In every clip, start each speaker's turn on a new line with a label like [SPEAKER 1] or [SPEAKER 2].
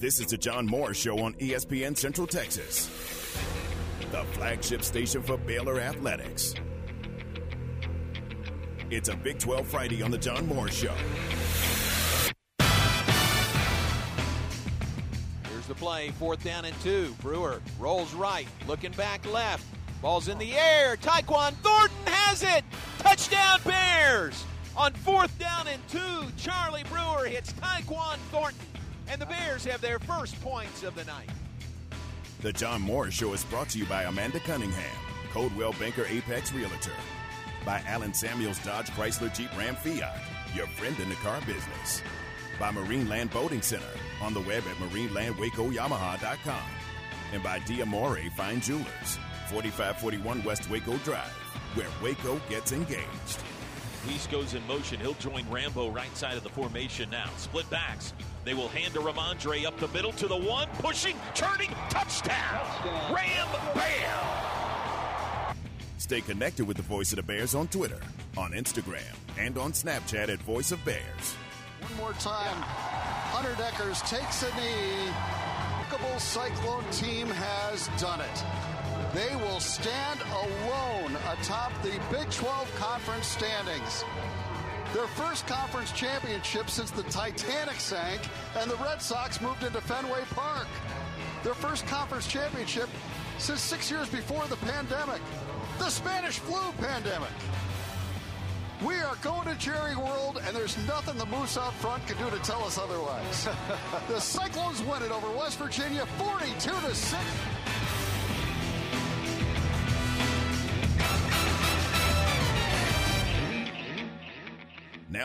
[SPEAKER 1] This is the John Morris Show on ESPN Central Texas, the flagship station for Baylor Athletics. It's a Big 12 Friday on the John Morris Show.
[SPEAKER 2] Here's the play, fourth down and two. Brewer rolls right, looking back left. Ball's in the air. Tyquan Thornton has it. Touchdown Bears! On fourth down and two, Charlie Brewer hits Tyquan Thornton, and the Bears have their first points of the night.
[SPEAKER 1] The John Morris Show is brought to you by Amanda Cunningham, Coldwell Banker Apex Realtor, by Allen Samuels Dodge Chrysler Jeep Ram Fiat, your friend in the car business, by Marineland Boating Center, on the web at marinelandwacoyamaha.com, and by Diamore Fine Jewelers, 4541 West Waco Drive, where Waco gets engaged.
[SPEAKER 3] Weiss goes in motion. He'll join Rambo right side of the formation now. Split backs. They will hand to Ramondre up the middle to the one, pushing, turning, touchdown. Ram Bam!
[SPEAKER 1] Stay connected with the Voice of the Bears on Twitter, on Instagram, and on Snapchat at Voice of Bears.
[SPEAKER 4] One more time. Hunter Dekkers takes a knee. The Cyclone team has done it. They will stand alone atop the Big 12 conference standings. Their first conference championship since the Titanic sank and the Red Sox moved into Fenway Park. Their first conference championship since six years before the pandemic, the Spanish flu pandemic. We are going to Jerry World, and there's nothing the Moose out front can do to tell us otherwise. the Cyclones win it over West Virginia 42 to 6.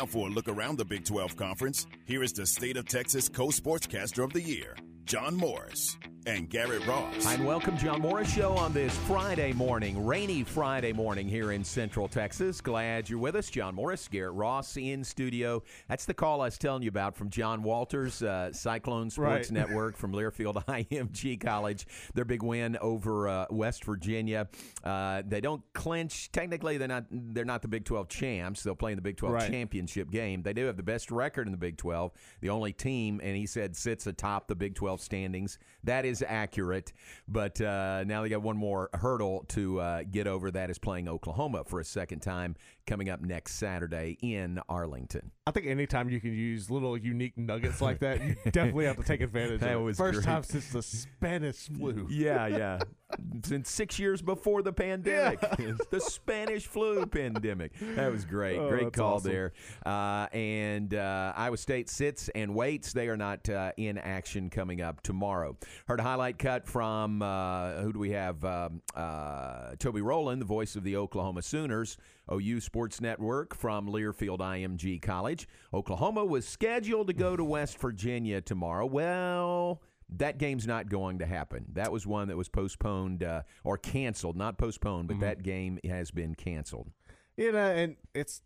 [SPEAKER 1] Now for a look around the Big 12 Conference, here is the State of Texas co-sportscaster of the year, John Morris and Garrett Ross.
[SPEAKER 5] Hi, and welcome, John Morris Show on this Friday morning, rainy Friday morning here in Central Texas. Glad you're with us. John Morris, Garrett Ross in studio. That's the call I was telling you about from John Walters, uh, Cyclone Sports
[SPEAKER 6] Right.
[SPEAKER 5] Network from Learfield IMG College. Their big win over uh, West Virginia. Uh, they don't clinch. Technically, they're not. They're not the Big 12 champs. They'll play in the Big 12
[SPEAKER 6] Right.
[SPEAKER 5] championship game. They do have the best record in the Big 12. The only team, and he said sits atop the Big 12 standings. That is accurate, but uh, now they got one more hurdle to uh, get over. That is playing Oklahoma for a second time coming up next Saturday in Arlington.
[SPEAKER 6] I think anytime you can use little unique nuggets like that, you definitely have to take advantage
[SPEAKER 5] That
[SPEAKER 6] of it.
[SPEAKER 5] was
[SPEAKER 6] First
[SPEAKER 5] great.
[SPEAKER 6] time since the Spanish flu.
[SPEAKER 5] Yeah, yeah. Since six years before the pandemic, the Spanish flu pandemic. That was great.
[SPEAKER 6] Oh,
[SPEAKER 5] great call
[SPEAKER 6] awesome.
[SPEAKER 5] there. Uh, and uh, Iowa State sits and waits. They are not uh, in action coming up tomorrow. Heard a highlight cut from uh, who do we have? Um, uh, Toby Rowland, the voice of the Oklahoma Sooners. OU Sports Network from Learfield IMG College. Oklahoma was scheduled to go to West Virginia tomorrow. Well, that game's not going to happen. That was one that was postponed uh, or canceled, not postponed, but that game has been canceled.
[SPEAKER 6] You know, and it's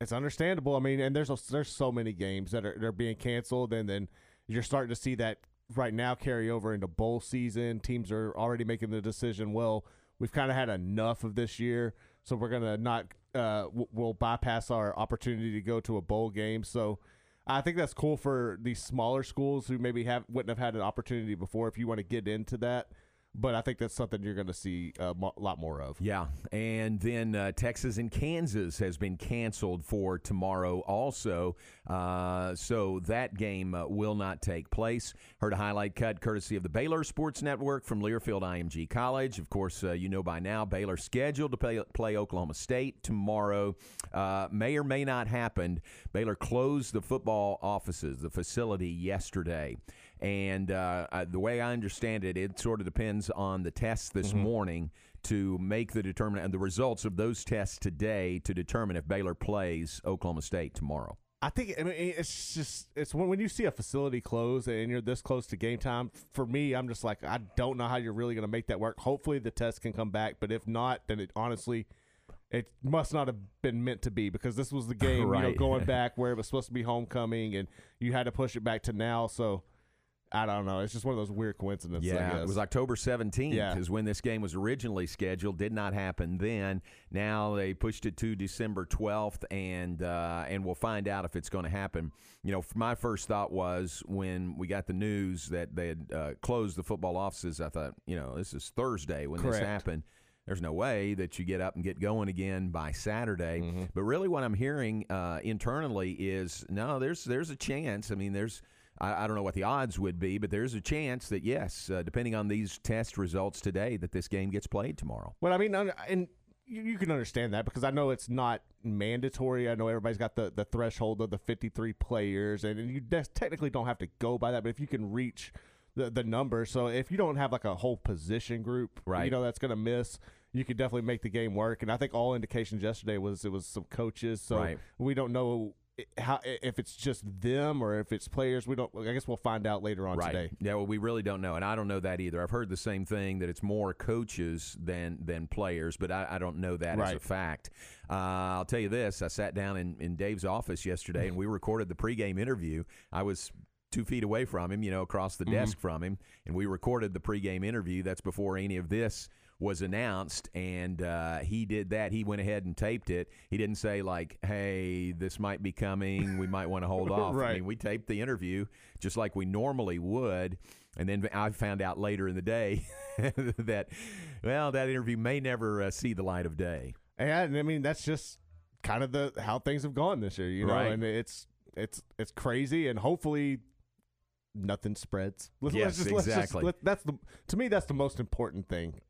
[SPEAKER 6] it's understandable. I mean, and there's a, there's so many games that are they're being canceled, and then you're starting to see that right now carry over into bowl season. Teams are already making the decision. Well, we've kind of had enough of this year, so we're gonna not uh, we'll bypass our opportunity to go to a bowl game. So. I think that's cool for these smaller schools who maybe have wouldn't have had an opportunity before. If you want to get into that, but I think that's something you're going to see a mo- lot more of.
[SPEAKER 5] Yeah, and then uh, Texas and Kansas has been canceled for tomorrow also, uh, so that game uh, will not take place. Heard a highlight cut courtesy of the Baylor Sports Network from Learfield IMG College. Of course, uh, you know by now Baylor scheduled to play, play Oklahoma State tomorrow. Uh, may or may not happen. Baylor closed the football offices, the facility yesterday. And uh, the way I understand it, it sort of depends on the tests this morning to make the determine and the results of those tests today to determine if Baylor plays Oklahoma State tomorrow.
[SPEAKER 6] I think I mean it's just it's when when you see a facility close and you're this close to game time. For me, I'm just like I don't know how you're really going to make that work. Hopefully, the test can come back, but if not, then it honestly it must not have been meant to be because this was the game you know going back where it was supposed to be homecoming and you had to push it back to now. So I don't know. It's just one of those weird coincidences.
[SPEAKER 5] Yeah, it was October 17th
[SPEAKER 6] Yeah.
[SPEAKER 5] is when this game was originally scheduled. Did not happen then. Now they pushed it to December 12th, and uh, and we'll find out if it's going to happen. You know, my first thought was when we got the news that they had uh, closed the football offices. I thought, you know, this is Thursday when this happened. There's no way that you get up and get going again by Saturday.
[SPEAKER 6] Mm-hmm.
[SPEAKER 5] But really, what I'm hearing uh, internally is no. There's there's a chance. I mean, there's I, I don't know what the odds would be, but there's a chance that yes, uh, depending on these test results today, that this game gets played tomorrow.
[SPEAKER 6] Well, I mean, and you, you can understand that because I know it's not mandatory. I know everybody's got the, the threshold of the 53 players, and, and you des- technically don't have to go by that. But if you can reach the the number, so if you don't have like a whole position group,
[SPEAKER 5] Right.
[SPEAKER 6] you know that's going to miss. You could definitely make the game work, and I think all indications yesterday was it was some coaches. So
[SPEAKER 5] Right.
[SPEAKER 6] we don't know how if it's just them or if it's players. We don't. I guess we'll find out later on today.
[SPEAKER 5] Yeah, well, we really don't know, and I don't know that either. I've heard the same thing that it's more coaches than than players, but I, I don't know that as a fact. Uh, I'll tell you this: I sat down in, in Dave's office yesterday, and we recorded the pregame interview. I was two feet away from him, you know, across the desk from him, and we recorded the pregame interview. That's before any of this was announced, and uh, he did that. He went ahead and taped it. He didn't say like, "Hey, this might be coming. We might want to hold off." I
[SPEAKER 6] Right.
[SPEAKER 5] mean, we taped the interview just like we normally would. And then I found out later in the day that, well, that interview may never uh, see the light of day.
[SPEAKER 6] And I mean that's just kind of the how things have gone this year, you know.
[SPEAKER 5] Right.
[SPEAKER 6] And it's it's it's crazy, and hopefully nothing spreads. Let's,
[SPEAKER 5] Yes,
[SPEAKER 6] let's just, let's just-
[SPEAKER 5] exactly.
[SPEAKER 6] let- that's the to me that's the most important thing.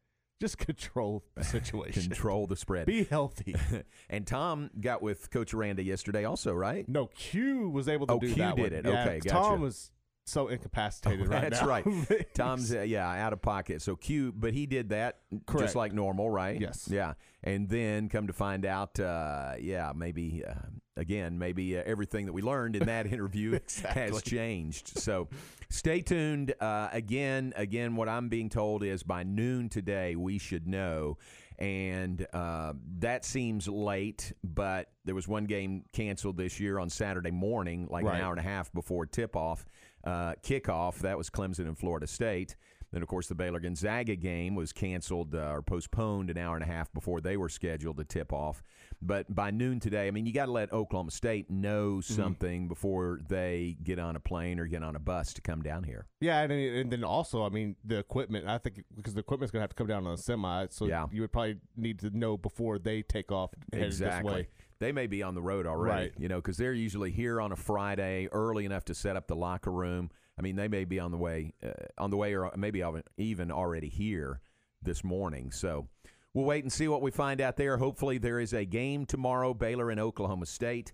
[SPEAKER 6] Just control the situation.
[SPEAKER 5] Control the spread.
[SPEAKER 6] Be healthy.
[SPEAKER 5] and Tom got with Coach Aranda yesterday, also, right?
[SPEAKER 6] no, Q was able to
[SPEAKER 5] Oh,
[SPEAKER 6] do
[SPEAKER 5] Q
[SPEAKER 6] that.
[SPEAKER 5] did
[SPEAKER 6] one.
[SPEAKER 5] it.
[SPEAKER 6] Yeah,
[SPEAKER 5] Okay,
[SPEAKER 6] Tom
[SPEAKER 5] gotcha.
[SPEAKER 6] was so incapacitated right
[SPEAKER 5] Oh, That's
[SPEAKER 6] now.
[SPEAKER 5] right. Tom's uh, yeah out of pocket. So Q, but he did that just like normal, right?
[SPEAKER 6] Yes.
[SPEAKER 5] Yeah, and then come to find out, uh, yeah, maybe uh, again, maybe uh, everything that we learned in that interview has changed. So stay tuned. Uh, again, again, what I'm being told is by noon today we should know. And uh, that seems late, but there was one game canceled this year on Saturday morning, like
[SPEAKER 6] Right.
[SPEAKER 5] an hour and a half before tip off, uh, kickoff. That was Clemson and Florida State. Then, of course, the Baylor Gonzaga game was canceled uh, or postponed an hour and a half before they were scheduled to tip off. But by noon today, I mean, you got to let Oklahoma State know
[SPEAKER 6] Mm-hmm.
[SPEAKER 5] something before they get on a plane or get on a bus to come down here.
[SPEAKER 6] Yeah, and, and then also, I mean, the equipment. I think because the equipment's gonna have to come down on a semi, so
[SPEAKER 5] Yeah.
[SPEAKER 6] you would probably need to know before they take off
[SPEAKER 5] Exactly. They may be on the road already,
[SPEAKER 6] Right.
[SPEAKER 5] you know, because they're usually here on a Friday early enough to set up the locker room. I mean, they may be on the way, uh, on the way, or maybe even already here this morning. So we'll wait and see what we find out there. Hopefully, there is a game tomorrow, Baylor and Oklahoma State.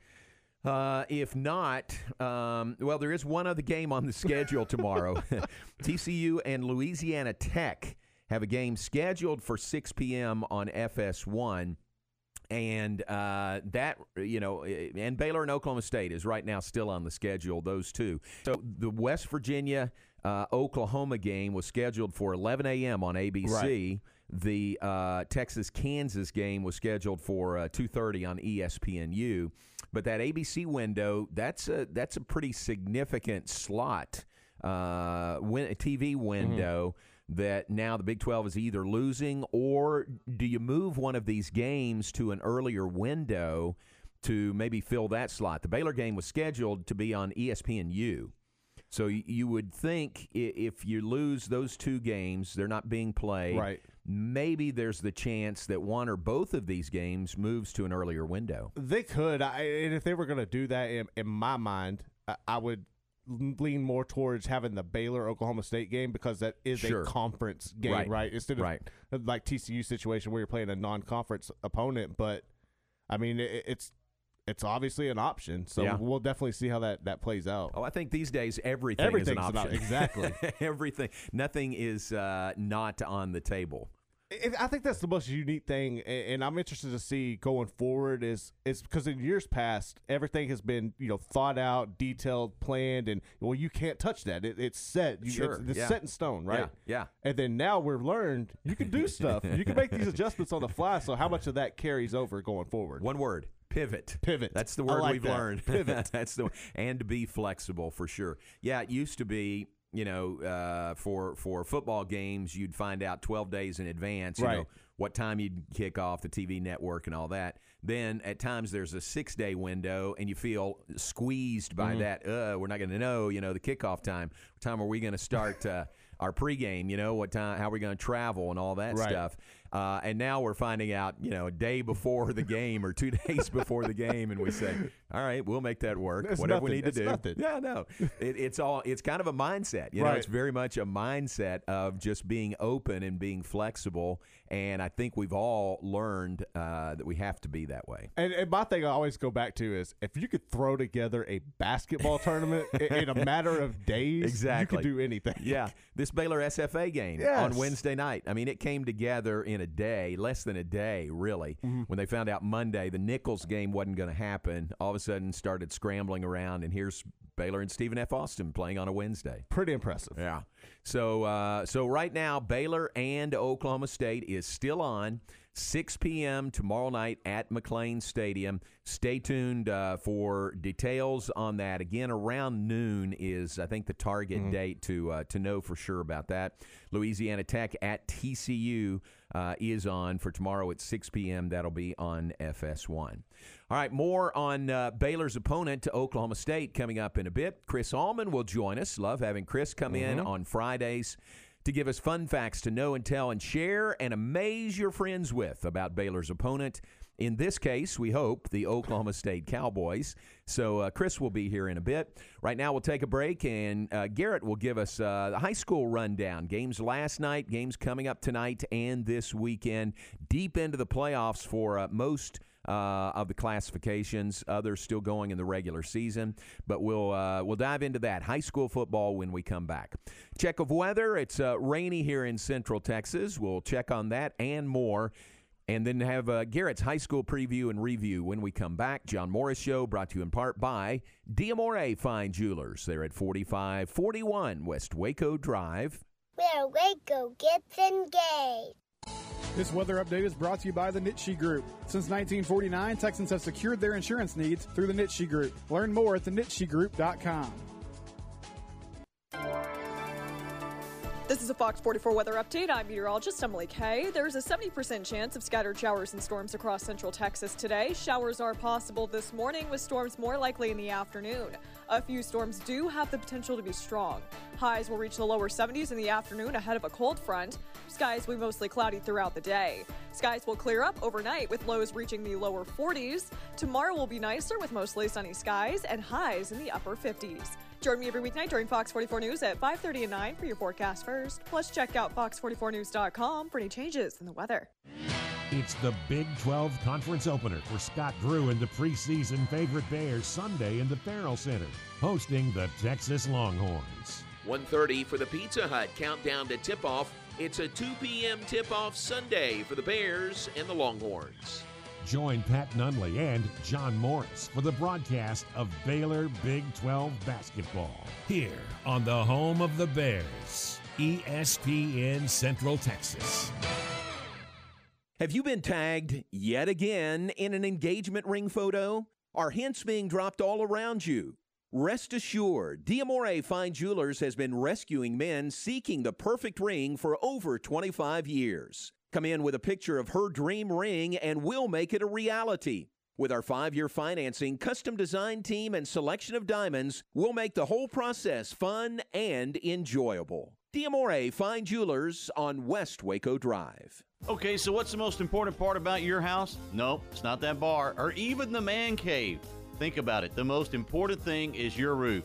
[SPEAKER 5] Uh, if not, um, well, there is one other game on the schedule tomorrow. TCU and Louisiana Tech have a game scheduled for 6 p.m. on FS1 and uh, that you know, and Baylor and Oklahoma State is right now still on the schedule. Those two. So the West Virginia uh, Oklahoma game was scheduled for 11 a.m. on ABC.
[SPEAKER 6] Right.
[SPEAKER 5] The uh, Texas Kansas game was scheduled for uh, 2:30 on E ESPNU. But that ABC window, that's a that's a pretty significant slot uh, win, TV window that now the Big 12 is either losing or do you move one of these games to an earlier window to maybe fill that slot? The Baylor game was scheduled to be on ESPNU. So you would think if you lose those two games, they're not being played.
[SPEAKER 6] Right.
[SPEAKER 5] Maybe there's the chance that one or both of these games moves to an earlier window.
[SPEAKER 6] They could, I, and if they were going to do that, in, in my mind, I, I would lean more towards having the Baylor Oklahoma State game because that is
[SPEAKER 5] Sure.
[SPEAKER 6] a conference game,
[SPEAKER 5] Right.
[SPEAKER 6] right? Instead of
[SPEAKER 5] Right.
[SPEAKER 6] like TCU situation where you're playing a non-conference opponent. But I mean, it, it's it's obviously an option, so
[SPEAKER 5] Yeah.
[SPEAKER 6] we'll definitely see how that that plays out.
[SPEAKER 5] Oh, I think these days everything
[SPEAKER 6] Everything's
[SPEAKER 5] is
[SPEAKER 6] an
[SPEAKER 5] an
[SPEAKER 6] op-
[SPEAKER 5] option.
[SPEAKER 6] exactly.
[SPEAKER 5] Everything. Nothing is uh, not on the table.
[SPEAKER 6] I- I think that's the most unique thing, and I'm interested to see going forward. Is is because in years past, everything has been you know thought out, detailed, planned, and well, you can't touch that. It, it's set. You,
[SPEAKER 5] Sure,
[SPEAKER 6] it's, it's
[SPEAKER 5] yeah.
[SPEAKER 6] set in stone, right?
[SPEAKER 5] Yeah, yeah.
[SPEAKER 6] And then now we've learned you can do stuff. you can make these adjustments on the fly. So how much of that carries over going forward?
[SPEAKER 5] One word. Pivot.
[SPEAKER 6] Pivot.
[SPEAKER 5] That's the word
[SPEAKER 6] like
[SPEAKER 5] we've
[SPEAKER 6] that.
[SPEAKER 5] learned.
[SPEAKER 6] Pivot.
[SPEAKER 5] That's the and be flexible for sure. Yeah, it used to be you know, uh, for for football games, you'd find out 12 days in advance, you
[SPEAKER 6] Right.
[SPEAKER 5] know, what time you'd kick off the TV network and all that. Then at times there's a six day window, and you feel squeezed by that. Uh, we're not going to know, you know, the kickoff time. What time are we going to start uh, our pregame? You know, what time? How are we going to travel and all that
[SPEAKER 6] Right.
[SPEAKER 5] stuff? Uh, and now we're finding out, you know, a day before the game or two days before the game, and we say, "All right, we'll make that work.
[SPEAKER 6] It's
[SPEAKER 5] Whatever we need to
[SPEAKER 6] It's
[SPEAKER 5] do."
[SPEAKER 6] nothing.
[SPEAKER 5] Yeah, no, it, it's all. It's kind of a mindset. You know, it's very much a mindset of just being open and being flexible. And I think we've all learned uh, that we have to be that way.
[SPEAKER 6] And, and my thing I always go back to is if you could throw together a basketball tournament in, in a matter of days,
[SPEAKER 5] Exactly.
[SPEAKER 6] you could do anything.
[SPEAKER 5] Yeah, this Baylor SFA game
[SPEAKER 6] Yes.
[SPEAKER 5] on Wednesday night. I mean, it came together in a day, less than a day, really.
[SPEAKER 6] Mm-hmm.
[SPEAKER 5] When they found out Monday the Nichols game wasn't going to happen, all of a sudden started scrambling around, and here's Baylor and Stephen F. Austin playing on a Wednesday.
[SPEAKER 6] Pretty impressive.
[SPEAKER 5] Yeah. So uh, so right now, Baylor and Oklahoma State is still on. 6 p.m. tomorrow night at McLane Stadium. Stay tuned uh, for details on that. Again, around noon is I think the target date to uh, to know for sure about that. Louisiana Tech at TCU uh, is on for tomorrow at 6 p.m. That'll be on FS1. All right, more on uh, Baylor's opponent to Oklahoma State coming up in a bit. Chris Allman will join us. Love having Chris come in on Fridays to give us fun facts to know and tell and share and amaze your friends with about Baylor's opponent. In this case, we hope the Oklahoma State Cowboys. So uh, Chris will be here in a bit. Right now, we'll take a break, and uh, Garrett will give us uh, the high school rundown. Games last night, games coming up tonight and this weekend. Deep into the playoffs for uh, most uh, of the classifications. Others still going in the regular season, but we'll uh, we'll dive into that high school football when we come back. Check of weather. It's uh, rainy here in Central Texas. We'll check on that and more. And then have uh, Garrett's high school preview and review when we come back. John Morris Show brought to you in part by Diamore Fine Jewelers. They're at 4541 West Waco Drive.
[SPEAKER 7] Where Waco gets engaged.
[SPEAKER 8] This weather update is brought to you by the Nitsche Group. Since 1949, Texans have secured their insurance needs through the Nitsche Group. Learn more at thenitschegroup.com.
[SPEAKER 9] This is a Fox 44 weather update. I'm meteorologist Emily Kay. There's a 70% chance of scattered showers and storms across central Texas today. Showers are possible this morning, with storms more likely in the afternoon. A few storms do have the potential to be strong. Highs will reach the lower 70s in the afternoon ahead of a cold front. Skies will be mostly cloudy throughout the day. Skies will clear up overnight with lows reaching the lower 40s. Tomorrow will be nicer with mostly sunny skies and highs in the upper 50s. Join me every weeknight during Fox 44 News at 5:30 and 9 for your forecast first. Plus, check out fox44news.com for any changes in the weather.
[SPEAKER 10] It's the Big 12 conference opener for Scott Drew and the preseason favorite Bears Sunday in the Ferrell Center, hosting the Texas Longhorns.
[SPEAKER 2] 1:30 for the Pizza Hut countdown to tip-off. It's a 2 p.m. tip-off Sunday for the Bears and the Longhorns.
[SPEAKER 10] Join Pat Nunley and John Morris for the broadcast of Baylor Big 12 basketball here on the home of the Bears, ESPN Central Texas.
[SPEAKER 5] Have you been tagged yet again in an engagement ring photo? Are hints being dropped all around you? Rest assured, Diamore Fine Jewelers has been rescuing men seeking the perfect ring for over 25 years. Come in with a picture of her dream ring and we'll make it a reality. With our five year financing, custom design team, and selection of diamonds, we'll make the whole process fun and enjoyable. Diamore Fine Jewelers on West Waco Drive.
[SPEAKER 11] Okay, so what's the most important part about your house? Nope, it's not that bar or even the man cave. Think about it. The most important thing is your roof.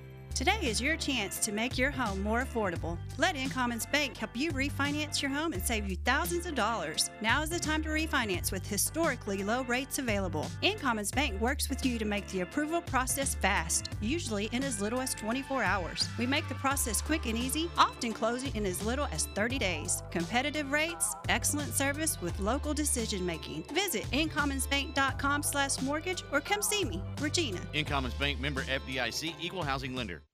[SPEAKER 12] Today is your chance to make your home more affordable. Let Incommons Bank help you refinance your home and save you thousands of dollars. Now is the time to refinance with historically low rates available. Incommons Bank works with you to make the approval process fast, usually in as little as 24 hours. We make the process quick and easy, often closing in as little as 30 days. Competitive rates, excellent service with local decision making. Visit incommonsbank.com/mortgage or come see me, Regina.
[SPEAKER 11] Incommons Bank member FDIC equal housing lender.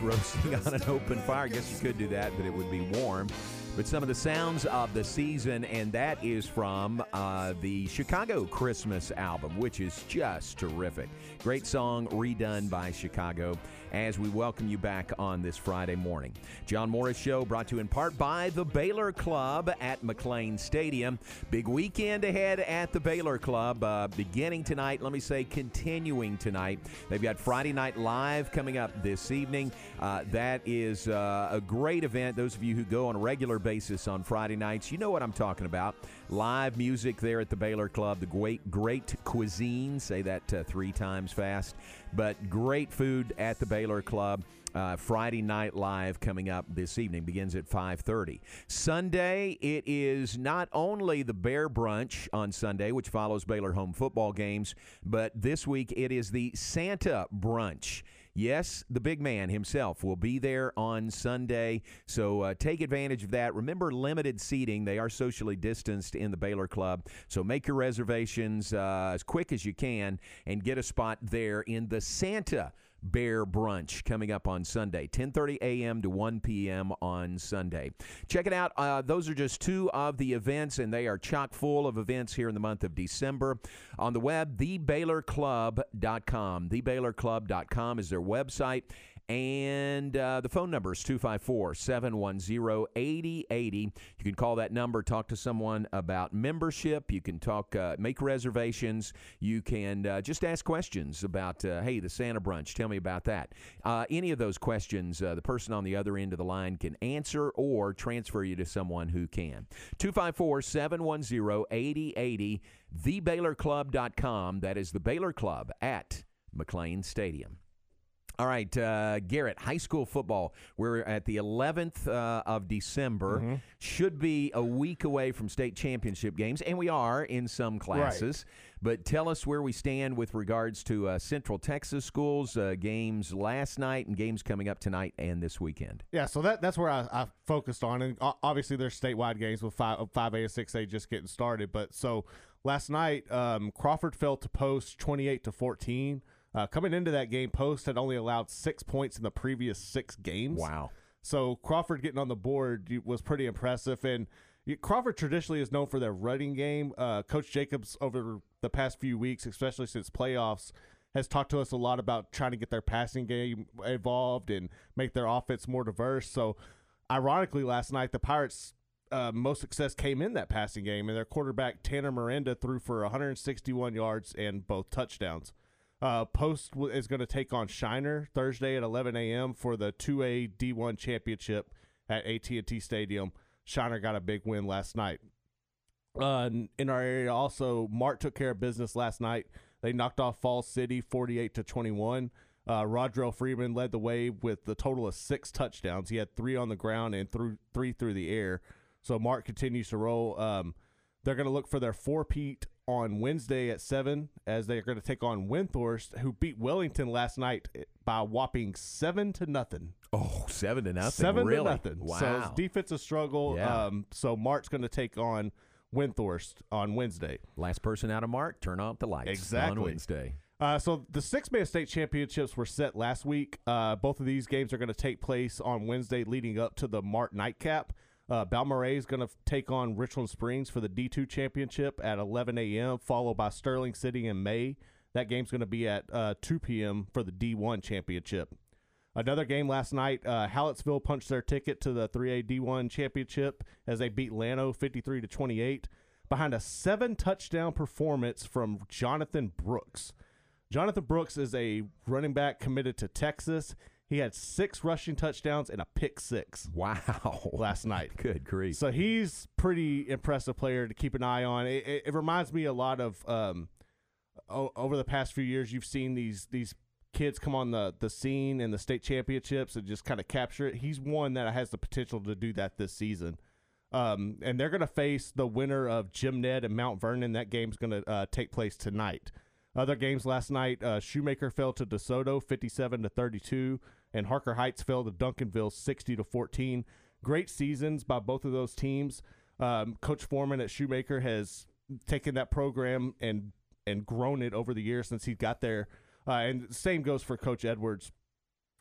[SPEAKER 13] Roasting on an open fire.
[SPEAKER 5] I guess you could do that, but it would be warm. But some of the sounds of the season, and that is from uh, the Chicago Christmas album, which is just terrific. Great song redone by Chicago as we welcome you back on this Friday morning. John Morris Show brought to you in part by the Baylor Club at McLane Stadium. Big weekend ahead at the Baylor Club, uh, beginning tonight. Let me say, continuing tonight. They've got Friday Night Live coming up this evening. Uh, that is uh, a great event. Those of you who go on a regular basis on Friday nights, you know what I'm talking about. Live music there at the Baylor Club, the great, great cuisine. Say that uh, three times fast. But great food at the Baylor Club. Uh, Friday Night Live coming up this evening begins at 5:30. Sunday it is not only the Bear Brunch on Sunday, which follows Baylor home football games, but this week it is the Santa Brunch. Yes, the big man himself will be there on Sunday, so uh, take advantage of that. Remember, limited seating. They are socially distanced in the Baylor Club, so make your reservations uh, as quick as you can and get a spot there in the Santa Bear Brunch coming up on Sunday, 10:30 a.m. to 1 p.m. on Sunday. Check it out. Uh, those are just two of the events, and they are chock full of events here in the month of December. On the web, thebaylorclub.com. Thebaylorclub.com is their website. And uh, the phone number is 254 710 8080. You can call that number, talk to someone about membership. You can talk, uh, make reservations. You can uh, just ask questions about, uh, hey, the Santa brunch. Tell me about that. Uh, any of those questions, uh, the person on the other end of the line can answer or transfer you to someone who can. 254 710 8080. TheBaylorClub.com. That is the Baylor Club at McLane Stadium. All right, uh, Garrett, high school football. We're at the 11th uh, of December.
[SPEAKER 6] Mm-hmm.
[SPEAKER 5] Should be a week away from state championship games, and we are in some classes. But tell us where we stand with regards to uh, Central Texas schools uh, games last night and games coming up tonight and this weekend.
[SPEAKER 6] Yeah, so that that's where I, I focused on, and obviously there's statewide games with five five A and six A just getting started. But so last night, um, Crawford fell to Post twenty eight to fourteen. Uh, coming into that game, Post had only allowed six points in the previous six games.
[SPEAKER 5] Wow.
[SPEAKER 6] So Crawford getting on the board was pretty impressive, and Crawford traditionally is known for their running game. Uh, Coach Jacobs over the past few weeks, especially since playoffs, has talked to us a lot about trying to get their passing game evolved and make their offense more diverse. So, ironically, last night the Pirates. Uh, most success came in that passing game, and their quarterback Tanner Miranda threw for 161 yards and both touchdowns. Uh, Post is going to take on Shiner Thursday at 11 a.m. for the 2A D1 championship at AT&T Stadium. Shiner got a big win last night. Uh, in our area, also, Mart took care of business last night. They knocked off Falls City 48 to 21. Uh, Rodrell Freeman led the way with a total of six touchdowns. He had three on the ground and through three through the air. So Mart continues to roll. Um, they're going to look for their four-peat on Wednesday at seven, as they're going to take on Windthorst, who beat Wellington last night by a whopping seven to nothing.
[SPEAKER 5] Oh, seven to nothing.
[SPEAKER 6] Seven
[SPEAKER 5] really?
[SPEAKER 6] to nothing.
[SPEAKER 5] Wow.
[SPEAKER 6] So it's defensive struggle.
[SPEAKER 5] Yeah.
[SPEAKER 6] Um, so Mart's going to take on Windthorst on Wednesday.
[SPEAKER 5] Last person out of Mart, turn off the lights
[SPEAKER 6] Exactly.
[SPEAKER 5] on Wednesday.
[SPEAKER 6] Uh, so the six man state championships were set last week. Uh, both of these games are going to take place on Wednesday, leading up to the Mart nightcap. Uh, Balmorhea is going to take on Richland Springs for the D2 championship at 11 a.m., followed by Sterling City in May. That game's going to be at uh, 2 p.m. for the D1 championship. Another game last night, uh, Hallettsville punched their ticket to the 3A D1 championship as they beat Llano 53 to 28 behind a seven touchdown performance from Jonathan Brooks. Jonathan Brooks is a running back committed to Texas. He had six rushing touchdowns and a pick six.
[SPEAKER 5] Wow.
[SPEAKER 6] Last night.
[SPEAKER 5] Good grief.
[SPEAKER 6] So he's pretty impressive player to keep an eye on. It, it, it reminds me a lot of um, o- over the past few years. You've seen these these kids come on the the scene in the state championships and just kind of capture it. He's one that has the potential to do that this season. Um, and they're going to face the winner of Jim Ned and Mount Vernon. That game's going to uh, take place tonight. Other games last night: uh, Shoemaker fell to DeSoto, fifty-seven to thirty-two, and Harker Heights fell to Duncanville, sixty to fourteen. Great seasons by both of those teams. Um, Coach Foreman at Shoemaker has taken that program and and grown it over the years since he got there. Uh, and same goes for Coach Edwards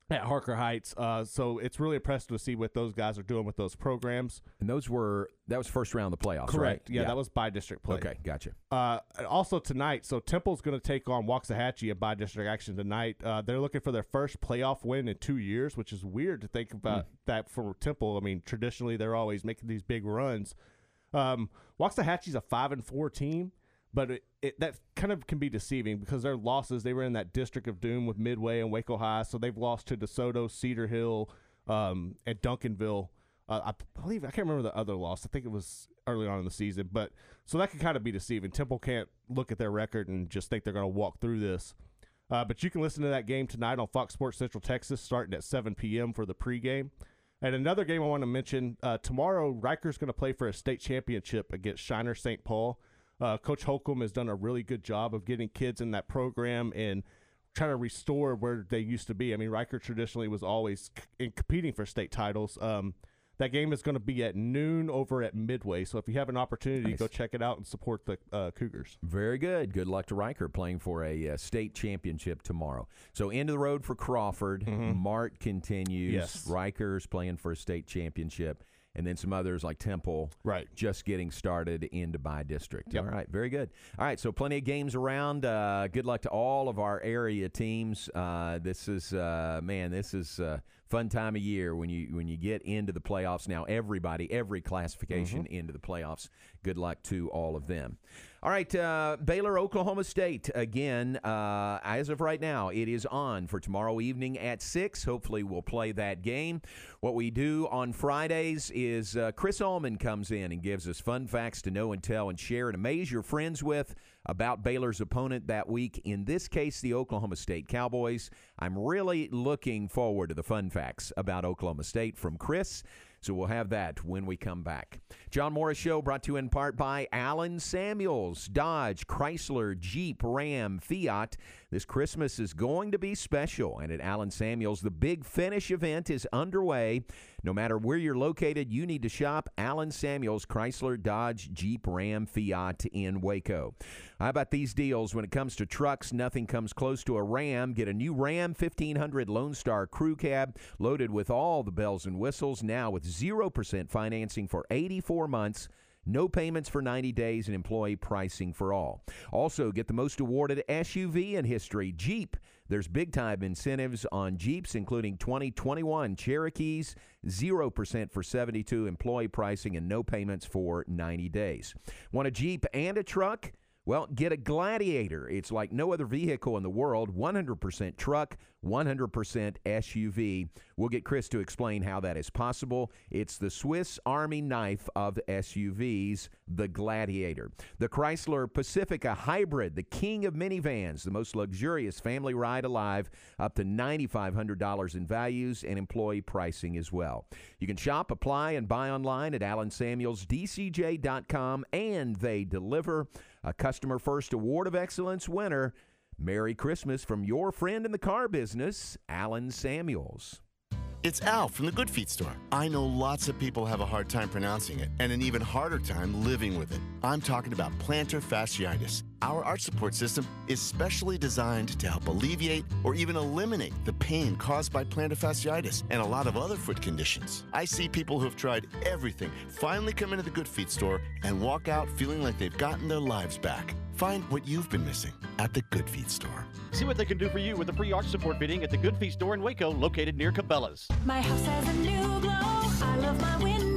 [SPEAKER 6] at Harker Heights. Uh, so it's really impressive to see what those guys are doing with those programs.
[SPEAKER 5] And those were that was first round of the playoffs,
[SPEAKER 6] Correct.
[SPEAKER 5] right?
[SPEAKER 6] Yeah, that was by district play.
[SPEAKER 5] Okay, gotcha.
[SPEAKER 6] Uh, also tonight, so Temple's going to take on Waxahachie at by district action tonight. Uh, they're looking for their first playoff win in two years, which is weird to think about that for Temple. I mean, traditionally they're always making these big runs. Um, Waxahachie's a five and four team, but it, it, that kind of can be deceiving because their losses they were in that district of doom with Midway and Waco High, so they've lost to DeSoto, Cedar Hill, um, and Duncanville. Uh, I believe I can't remember the other loss. I think it was early on in the season, but so that can kind of be deceiving. Temple can't look at their record and just think they're going to walk through this. Uh, but you can listen to that game tonight on Fox Sports Central Texas, starting at 7 p.m. for the pregame. And another game I want to mention uh, tomorrow, Reicher's going to play for a state championship against Shiner St. Paul. Uh, Coach Holcomb has done a really good job of getting kids in that program and trying to restore where they used to be. I mean, Reicher traditionally was always c- in competing for state titles. Um, that game is going to be at noon over at Midway. So if you have an opportunity,
[SPEAKER 5] Nice.
[SPEAKER 6] go check it out and support the uh, Cougars.
[SPEAKER 5] Very good. Good luck to Reicher playing for a uh, state championship tomorrow. So end of the road for Crawford. Mart continues.
[SPEAKER 6] Yes.
[SPEAKER 5] Reicher's playing for a state championship. And then some others like Temple,
[SPEAKER 6] right?
[SPEAKER 5] Just getting started into by district.
[SPEAKER 6] Yep.
[SPEAKER 5] All right, very good. All right, so plenty of games around. Uh, good luck to all of our area teams. Uh, this is uh, man, this is uh, fun time of year when you when you get into the playoffs. Now everybody, every classification into the playoffs. Good luck to all of them. All right, uh, Baylor, Oklahoma State again. Uh, as of right now, it is on for tomorrow evening at six. Hopefully, we'll play that game. What we do on Fridays is uh, Chris Allman comes in and gives us fun facts to know and tell and share and amaze your friends with about Baylor's opponent that week. In this case, the Oklahoma State Cowboys. I'm really looking forward to the fun facts about Oklahoma State from Chris. So we'll have that when we come back. John Morris Show brought to you in part by Allen Samuels, Dodge, Chrysler, Jeep, Ram, Fiat. This Christmas is going to be special, and at Allen Samuels, the Big Finish event is underway. No matter where you're located, you need to shop Allen Samuels, Chrysler, Dodge, Jeep, Ram, Fiat in Waco. How about these deals? When it comes to trucks, nothing comes close to a Ram. Get a new Ram 1500 Lone Star Crew Cab loaded with all the bells and whistles, now with 0% financing for 84 months. No payments for 90 days, and employee pricing for all. Also, get the most awarded SUV in history, Jeep. There's big time incentives on Jeeps, including 2021 Cherokees, 0% for 72 employee pricing, and no payments for 90 days. Want a Jeep and a truck? Well, get a Gladiator. It's like no other vehicle in the world 100% truck, 100% SUV. We'll get Chris to explain how that is possible. It's the Swiss Army knife of SUVs, the Gladiator. The Chrysler Pacifica Hybrid, the king of minivans, the most luxurious family ride alive, up to $9,500 in values and employee pricing as well. You can shop, apply, and buy online at AllenSamuelsDCJ.com, and they deliver a Customer First Award of Excellence winner. Merry Christmas from your friend in the car business, Allen Samuels.
[SPEAKER 14] It's Al from the Good Feet store. I know lots of people have a hard time pronouncing it and an even harder time living with it. I'm talking about plantar fasciitis. Our arch support system is specially designed to help alleviate or even eliminate the pain caused by plantar fasciitis and a lot of other foot conditions. I see people who have tried everything finally come into the Good Feet store and walk out feeling like they've gotten their lives back. Find what you've been missing at the Good Feet store.
[SPEAKER 15] See what they can do for you with a free arch support fitting at the Good Feet store in Waco, located near Cabela's.
[SPEAKER 16] My house has a new glow. I love my windows.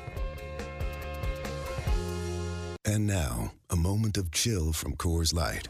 [SPEAKER 17] And now, a moment of chill from Coors Light.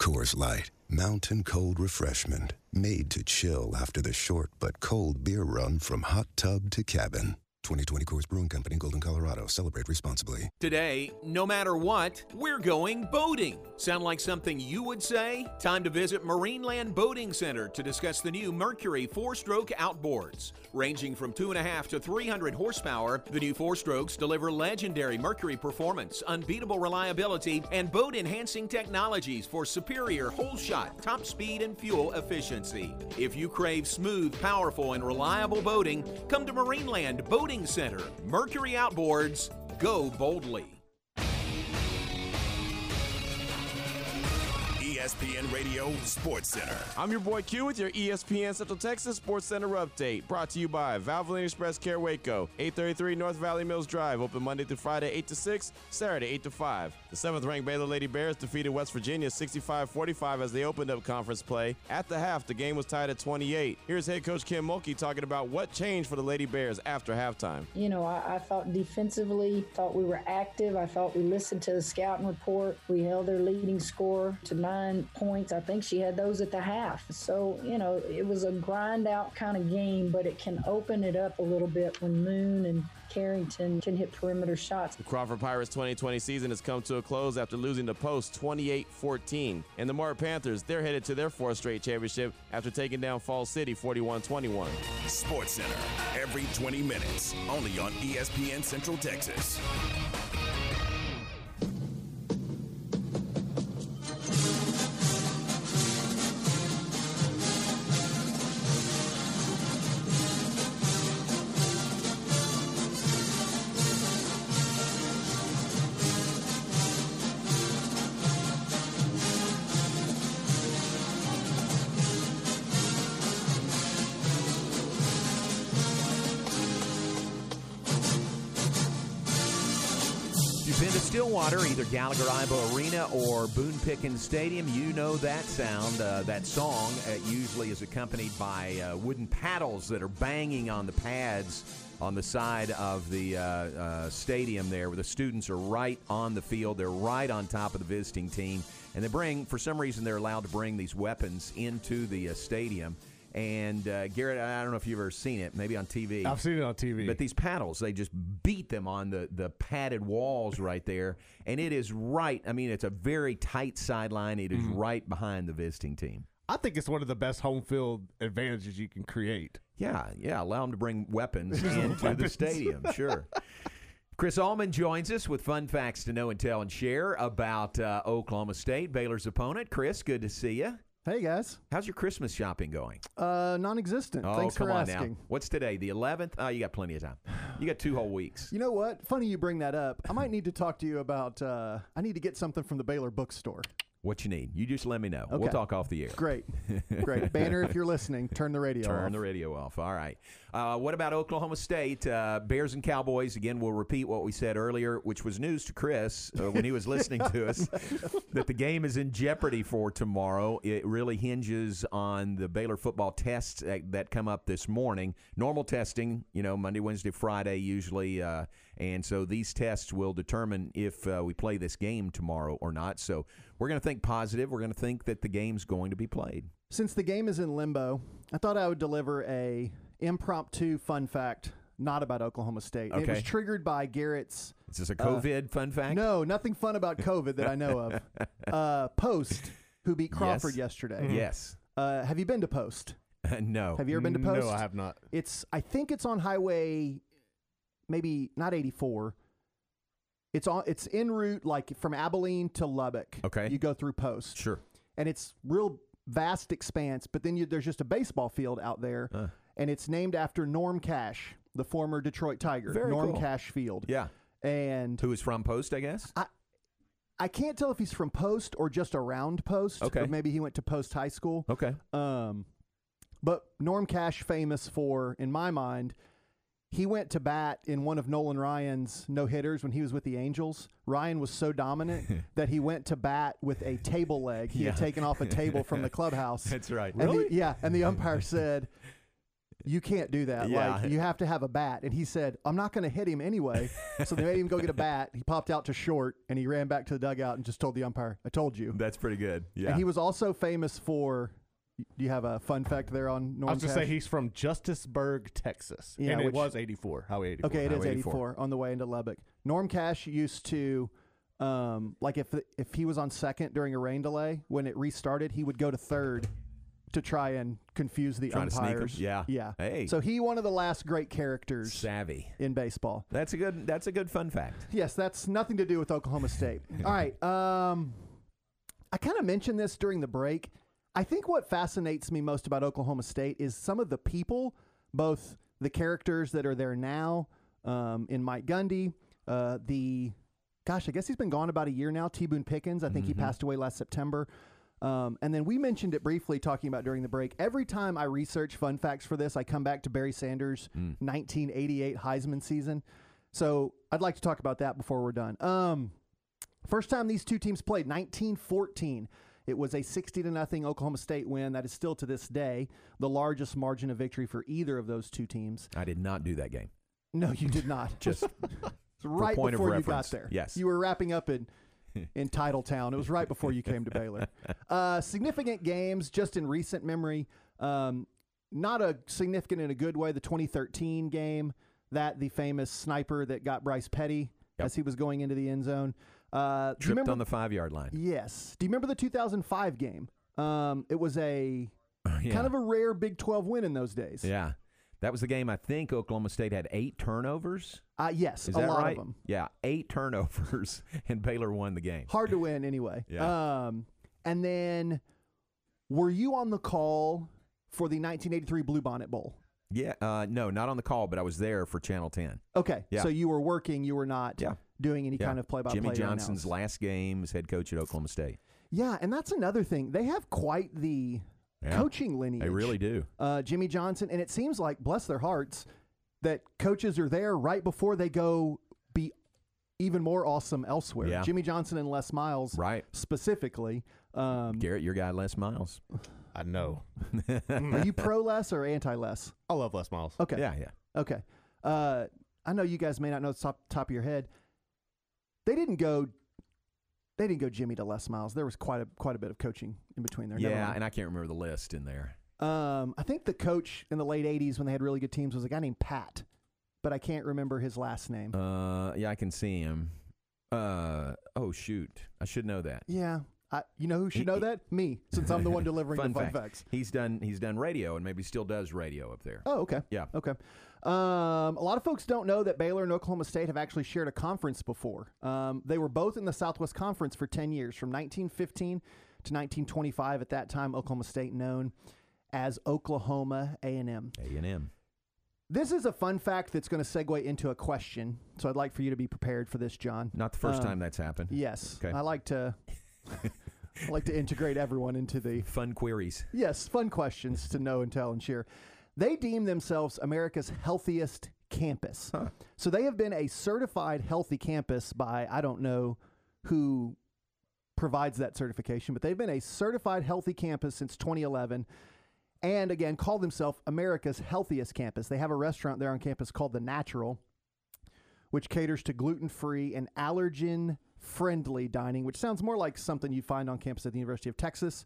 [SPEAKER 17] Coors Light, mountain cold refreshment, made to chill after the short but cold beer run from hot tub to cabin. 2020 Coors Brewing Company, Golden, Colorado. Celebrate responsibly.
[SPEAKER 2] Today, no matter what, we're going boating. Sound like something you would say? Time to visit Marineland Boating Center to discuss the new Mercury four stroke outboards. Ranging from 2.5 to 300 horsepower, the new four strokes deliver legendary Mercury performance, unbeatable reliability, and boat enhancing technologies for superior hole shot, top speed, and fuel efficiency. If you crave smooth, powerful, and reliable boating, come to Marineland Boating Center. Mercury Outboards, go boldly.
[SPEAKER 1] ESPN Radio Sports Center.
[SPEAKER 18] I'm your boy Q with your ESPN Central Texas Sports Center update. Brought to you by Valvoline Express Care Waco, 833 North Valley Mills Drive. Open Monday through Friday, 8 to 6, Saturday, 8 to 5. The seventh ranked Baylor Lady Bears defeated West Virginia 65 45 as they opened up conference play. At the half, the game was tied at 28. Here's head coach Kim Mulkey talking about what changed for the Lady Bears after halftime.
[SPEAKER 19] You know, I, I thought defensively, thought we were active. I thought we listened to the scouting report. We held their leading score to nine points. I think she had those at the half. So, you know, it was a grind out kind of game, but it can open it up a little bit when Moon and Carrington can hit perimeter shots.
[SPEAKER 18] The Crawford Pirates 2020 season has come to a close after losing to Post 28 14. And the Mart Panthers, they're headed to their fourth straight championship after taking down Fall City 41 21.
[SPEAKER 1] Sports Center, every 20 minutes, only on ESPN Central Texas.
[SPEAKER 5] Stillwater, either Gallagher Iba Arena or Boone Pickens Stadium. You know that sound, uh, that song. It usually is accompanied by uh, wooden paddles that are banging on the pads on the side of the uh, uh, stadium there, where the students are right on the field. They're right on top of the visiting team. And they bring, for some reason, they're allowed to bring these weapons into the uh, stadium. And uh, Garrett, I don't know if you've ever seen it, maybe on TV.
[SPEAKER 6] I've seen it on TV.
[SPEAKER 5] But these paddles, they just beat them on the, the padded walls right there. And it is right. I mean, it's a very tight sideline. It is
[SPEAKER 6] Mhm.
[SPEAKER 5] right behind the visiting team.
[SPEAKER 6] I think it's one of the best home field advantages you can create.
[SPEAKER 5] Yeah, yeah. Allow them to bring weapons into the stadium. Sure. Chris Allman joins us with fun facts to know and tell and share about uh, Oklahoma State, Baylor's opponent. Chris, good to see you.
[SPEAKER 20] Hey guys,
[SPEAKER 5] how's your Christmas shopping going?
[SPEAKER 20] Uh, non-existent.
[SPEAKER 5] Oh,
[SPEAKER 20] Thanks
[SPEAKER 5] come
[SPEAKER 20] for
[SPEAKER 5] on
[SPEAKER 20] asking.
[SPEAKER 5] now. What's today? The 11th? Oh, you got plenty of time. You got two whole weeks.
[SPEAKER 20] You know what? Funny you bring that up. I might need to talk to you about. Uh, I need to get something from the Baylor bookstore.
[SPEAKER 5] What you need? You just let me know. We'll
[SPEAKER 20] Okay.
[SPEAKER 5] talk off the air.
[SPEAKER 20] Great, great. Banner, if you're listening, turn the radio
[SPEAKER 5] Turn
[SPEAKER 20] off.
[SPEAKER 5] the radio off. All right. Uh, what about Oklahoma State? Uh, Bears and Cowboys. Again, we'll repeat what we said earlier, which was news to Chris uh, when he was listening to us, that the game is in jeopardy for tomorrow. It really hinges on the Baylor football tests that, that come up this morning. Normal testing, you know, Monday, Wednesday, Friday, usually. Uh, and so these tests will determine if uh, we play this game tomorrow or not. So we're going to think positive. We're going to think that the game's going to be played.
[SPEAKER 20] Since the game is in limbo, I thought I would deliver a impromptu fun fact, not about Oklahoma State. And It was triggered by Garrett's.
[SPEAKER 5] Is this a
[SPEAKER 20] uh,
[SPEAKER 5] COVID fun fact?
[SPEAKER 20] No, nothing fun about COVID that I know of. Uh, Post, who beat Crawford
[SPEAKER 5] Yes.
[SPEAKER 20] yesterday.
[SPEAKER 5] Yes.
[SPEAKER 20] Uh, have you been to Post?
[SPEAKER 5] no.
[SPEAKER 20] Have you ever been to Post?
[SPEAKER 6] No, I have not.
[SPEAKER 20] It's I think it's on Highway, maybe not 84. It's on. It's en route, like from Abilene to Lubbock.
[SPEAKER 5] Okay.
[SPEAKER 20] You go through Post.
[SPEAKER 5] Sure.
[SPEAKER 20] And it's real vast expanse, but then you, there's just a baseball field out there,
[SPEAKER 5] Uh.
[SPEAKER 20] And it's named after Norm Cash, the former Detroit Tiger.
[SPEAKER 5] Very
[SPEAKER 20] Norm
[SPEAKER 5] cool.
[SPEAKER 20] Cash Field.
[SPEAKER 5] Yeah.
[SPEAKER 20] And
[SPEAKER 5] Who is from Post, I guess?
[SPEAKER 20] I I can't tell if he's from Post or just around Post.
[SPEAKER 5] Okay.
[SPEAKER 20] Or maybe he went to Post High School.
[SPEAKER 5] Okay.
[SPEAKER 20] Um, but Norm Cash famous for, in my mind, he went to bat in one of Nolan Ryan's no hitters when he was with the Angels. Ryan was so dominant that he went to bat with a table leg. He had taken off a table from the clubhouse.
[SPEAKER 5] That's right.
[SPEAKER 20] And the-
[SPEAKER 5] Really?
[SPEAKER 20] yeah, and the umpire said, "You can't do that.
[SPEAKER 5] Yeah.
[SPEAKER 20] Like you have to have a bat." And he said, "I'm not going to hit him anyway." so they made him go get a bat. He popped out to short, and he ran back to the dugout and just told the umpire, "I told you."
[SPEAKER 5] That's pretty good. Yeah.
[SPEAKER 20] And he was also famous for. Do you have a fun fact there on Norm
[SPEAKER 6] I was going to say
[SPEAKER 20] Cash?
[SPEAKER 6] he's from Justiceburg, Texas.
[SPEAKER 20] Yeah,
[SPEAKER 6] and it
[SPEAKER 20] which-
[SPEAKER 6] was 84. Highway 84.
[SPEAKER 20] Okay, it is
[SPEAKER 6] Highway
[SPEAKER 20] 84 on the way into Lubbock. Norm Cash used to, um, like if if he was on second during a rain delay, when it restarted, he would go to third to try and confuse the
[SPEAKER 5] Trying to sneak 'em?
[SPEAKER 20] umpires.
[SPEAKER 5] Yeah.
[SPEAKER 20] yeah.
[SPEAKER 5] Hey.
[SPEAKER 20] so he one of the last great characters
[SPEAKER 5] Savvy.
[SPEAKER 20] in baseball.
[SPEAKER 5] That's a good. That's a good fun fact.
[SPEAKER 20] Yes, that's nothing to do with Oklahoma State. All right. Um, I kind of mentioned this during the break. I think what fascinates me most about Oklahoma State is some of the people, both the characters that are there now, um, in Mike Gundy, uh, the, gosh, I guess he's been gone about a year now. T. Boone Pickens, I think he
[SPEAKER 5] Mhm.
[SPEAKER 20] passed away last September. Um, and then we mentioned it briefly talking about during the break. Every time I research fun facts for this, I come back to Barry Sanders' 1988 Heisman season. So I'd like to talk about that before we're done. Um, first time these two teams played, 1914. It was a 60 to nothing Oklahoma State win. That is still to this day the largest margin of victory for either of those two teams.
[SPEAKER 5] I did not do that game.
[SPEAKER 20] No, you did not.
[SPEAKER 5] Just
[SPEAKER 20] right before you got there.
[SPEAKER 5] Yes.
[SPEAKER 20] You were wrapping up in in Titletown. It was right before you came to Baylor. Uh, significant games just in recent memory. Um, not a significant in a good way. The 2013 game, that the famous sniper that got Bryce Petty as he was going into the end zone. Uh,
[SPEAKER 5] tripped
[SPEAKER 20] remember-
[SPEAKER 5] on the five yard line.
[SPEAKER 20] Yes. Do you remember the 2005 game? Um, it was a
[SPEAKER 5] Yeah.
[SPEAKER 20] kind of a rare Big 12 win in those days.
[SPEAKER 5] Yeah. That was the game. I think Oklahoma State had eight turnovers.
[SPEAKER 20] Uh, yes,
[SPEAKER 5] Is
[SPEAKER 20] a
[SPEAKER 5] that
[SPEAKER 20] lot
[SPEAKER 5] right?
[SPEAKER 20] of them.
[SPEAKER 5] Yeah, eight turnovers, and Baylor won the game.
[SPEAKER 20] Hard to win anyway.
[SPEAKER 5] Yeah.
[SPEAKER 20] Um, and then, were you on the call for the 1983 Bluebonnet Bowl?
[SPEAKER 5] Yeah, uh, no, not on the call, but I was there for Channel Ten.
[SPEAKER 20] Okay,
[SPEAKER 5] Yeah.
[SPEAKER 20] so you were working. You were not
[SPEAKER 5] Yeah.
[SPEAKER 20] doing any
[SPEAKER 5] Yeah.
[SPEAKER 20] kind of play-by-play.
[SPEAKER 5] Jimmy Johnson's last game as head coach at Oklahoma State.
[SPEAKER 20] Yeah, and that's another thing. They have quite the
[SPEAKER 5] Yeah.
[SPEAKER 20] coaching lineage.
[SPEAKER 5] They really do.
[SPEAKER 20] Uh, Jimmy Johnson, and it seems like, bless their hearts, that coaches are there right before they go be even more awesome elsewhere.
[SPEAKER 5] Yeah.
[SPEAKER 20] Jimmy Johnson and Les Miles,
[SPEAKER 5] right?
[SPEAKER 20] Specifically, um,
[SPEAKER 5] Garrett, your guy Les Miles.
[SPEAKER 6] I know.
[SPEAKER 20] are you pro Les or anti Les?
[SPEAKER 6] I love Les Miles.
[SPEAKER 20] Okay.
[SPEAKER 5] Yeah, yeah.
[SPEAKER 20] Okay. Uh, I know you guys may not know the top top of your head. They didn't go. They didn't go Jimmy to Les Miles. There was quite a quite a bit of coaching in between there.
[SPEAKER 5] Yeah, and I can't remember the list in there.
[SPEAKER 20] Um, I think the coach in the late '80s when they had really good teams was a guy named Pat, but I can't remember his last name.
[SPEAKER 5] Uh, yeah, I can see him. Uh, oh shoot, I should know that.
[SPEAKER 20] yeah, I, you know who should know that? Me, since I'm the one delivering
[SPEAKER 5] fun
[SPEAKER 20] the fun
[SPEAKER 5] fact.
[SPEAKER 20] facts.
[SPEAKER 5] He's done he's done radio and maybe still does radio up there.
[SPEAKER 20] Oh, okay.
[SPEAKER 5] Yeah.
[SPEAKER 20] Okay. Um, a lot of folks don't know that Baylor and Oklahoma State have actually shared a conference before. Um, they were both in the Southwest Conference for 10 years, from 1915 to 1925. At that time, Oklahoma State known as Oklahoma A&M.
[SPEAKER 5] A&M.
[SPEAKER 20] This is a fun fact that's going to segue into a question. So I'd like for you to be prepared for this, John.
[SPEAKER 5] Not the first
[SPEAKER 20] Um,
[SPEAKER 5] time that's happened.
[SPEAKER 20] Yes.
[SPEAKER 5] Okay.
[SPEAKER 20] I like to I like to integrate everyone into the
[SPEAKER 5] Fun queries.
[SPEAKER 20] Yes, fun questions to know and tell and share. They deem themselves America's healthiest campus. So they have been a certified healthy campus by I don't know who provides that certification, but they've been a certified healthy campus since 2011 and again call themselves America's healthiest campus. They have a restaurant there on campus called The Natural which caters to gluten-free and allergen-friendly dining, which sounds more like something you find on campus at the University of Texas.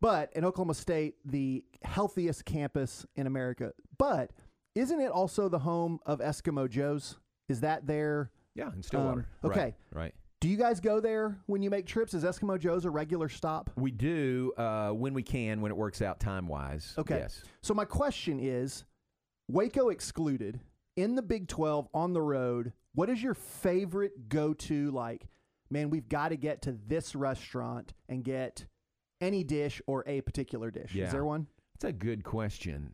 [SPEAKER 20] But in Oklahoma State, the healthiest campus in America. But isn't it also the home of Eskimo Joe's? Is that there?
[SPEAKER 5] Yeah, in Stillwater.
[SPEAKER 20] Um, okay.
[SPEAKER 5] Right, right.
[SPEAKER 20] Do you guys go there when you make trips? Is Eskimo Joe's a regular stop?
[SPEAKER 5] We do uh, when we can, when it works out time wise.
[SPEAKER 20] Okay.
[SPEAKER 5] Yes.
[SPEAKER 20] So my question is, Waco excluded in the Big 12 on the road, what is your favorite go-to like, man, we've got to get to this restaurant and get any dish or a particular dish.
[SPEAKER 5] Yeah.
[SPEAKER 20] Is there one?
[SPEAKER 5] That's a good question.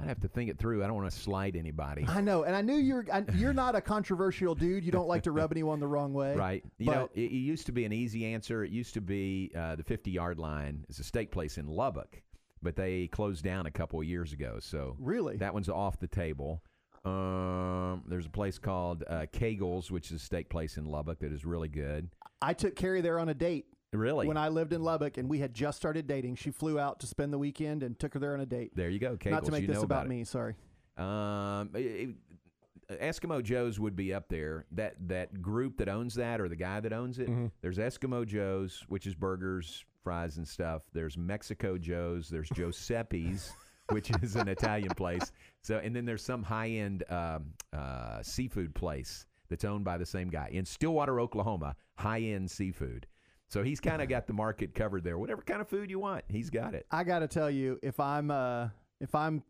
[SPEAKER 5] I'd have to think it through. I don't want to slight anybody.
[SPEAKER 20] I know, and I knew you're I, you're not a controversial dude. You don't like to rub anyone the wrong way.
[SPEAKER 5] Right. You know, it, it used to be an easy answer. It used to be uh, the 50 yard line is a steak place in Lubbock, but they closed down a couple of years ago. So
[SPEAKER 20] Really?
[SPEAKER 5] that one's off the table. Um, there's a place called uh, Cagle's, which is a steak place in Lubbock that is really good.
[SPEAKER 20] I took Carrie there on a date.
[SPEAKER 5] Really?
[SPEAKER 20] When I lived in Lubbock and we had just started dating, she flew out to spend the weekend and took her there on a date.
[SPEAKER 5] There you go. Cagle's.
[SPEAKER 20] Not to make
[SPEAKER 5] you
[SPEAKER 20] this
[SPEAKER 5] know
[SPEAKER 20] about me, sorry.
[SPEAKER 5] Um, it- Eskimo Joe's would be up there. That that group that owns that or the guy that owns it. There's Eskimo Joe's, which is burgers, fries, and stuff. There's Mexico Joe's. There's Joseppi's, which is an Italian place. So and then there's some high end um, uh, seafood place that's owned by the same guy in Stillwater, Oklahoma. High end seafood. So he's kind of got the market covered there. Whatever kind of food you want, he's got it.
[SPEAKER 20] I got to tell you, if I'm uh, if I'm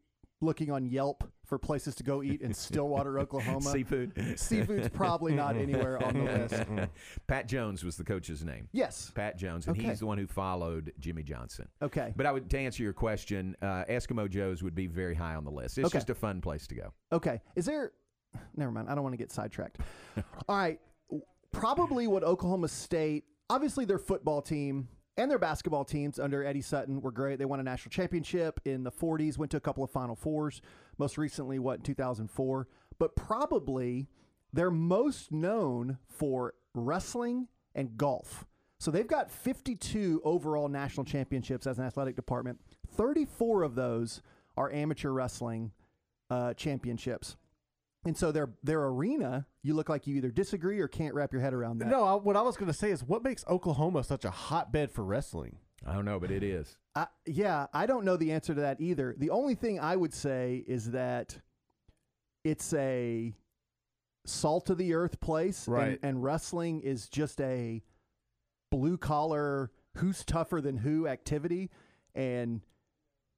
[SPEAKER 20] looking on Yelp for places to go eat in Stillwater, Oklahoma,
[SPEAKER 5] Seafood.
[SPEAKER 20] seafood's probably not anywhere on the list.
[SPEAKER 5] Pat Jones was the coach's name.
[SPEAKER 20] Yes.
[SPEAKER 5] Pat Jones, and
[SPEAKER 20] Okay.
[SPEAKER 5] he's the one who followed Jimmy Johnson.
[SPEAKER 20] Okay.
[SPEAKER 5] But I would to answer your question, uh, Eskimo Joe's would be very high on the list. It's
[SPEAKER 20] Okay.
[SPEAKER 5] just a fun place to go.
[SPEAKER 20] Okay. Is there? Never mind. I don't want to get sidetracked. All right. Probably what Oklahoma State. Obviously, their football team and their basketball teams under Eddie Sutton were great. They won a national championship in the 40s. Went to a couple of Final Fours. Most recently, what in 2004. But probably they're most known for wrestling and golf. So they've got 52 overall national championships as an athletic department. 34 of those are amateur wrestling uh, championships. And so their their arena, you look like you either disagree or can't wrap your head around that.
[SPEAKER 6] No, I, what I was going to say is what makes Oklahoma such a hotbed for wrestling?
[SPEAKER 5] I don't know, but it is.
[SPEAKER 20] I, yeah, I don't know the answer to that either. The only thing I would say is that it's a salt of the earth place, and-
[SPEAKER 6] Right.
[SPEAKER 20] And, wrestling is just a blue collar, who's tougher than who activity, and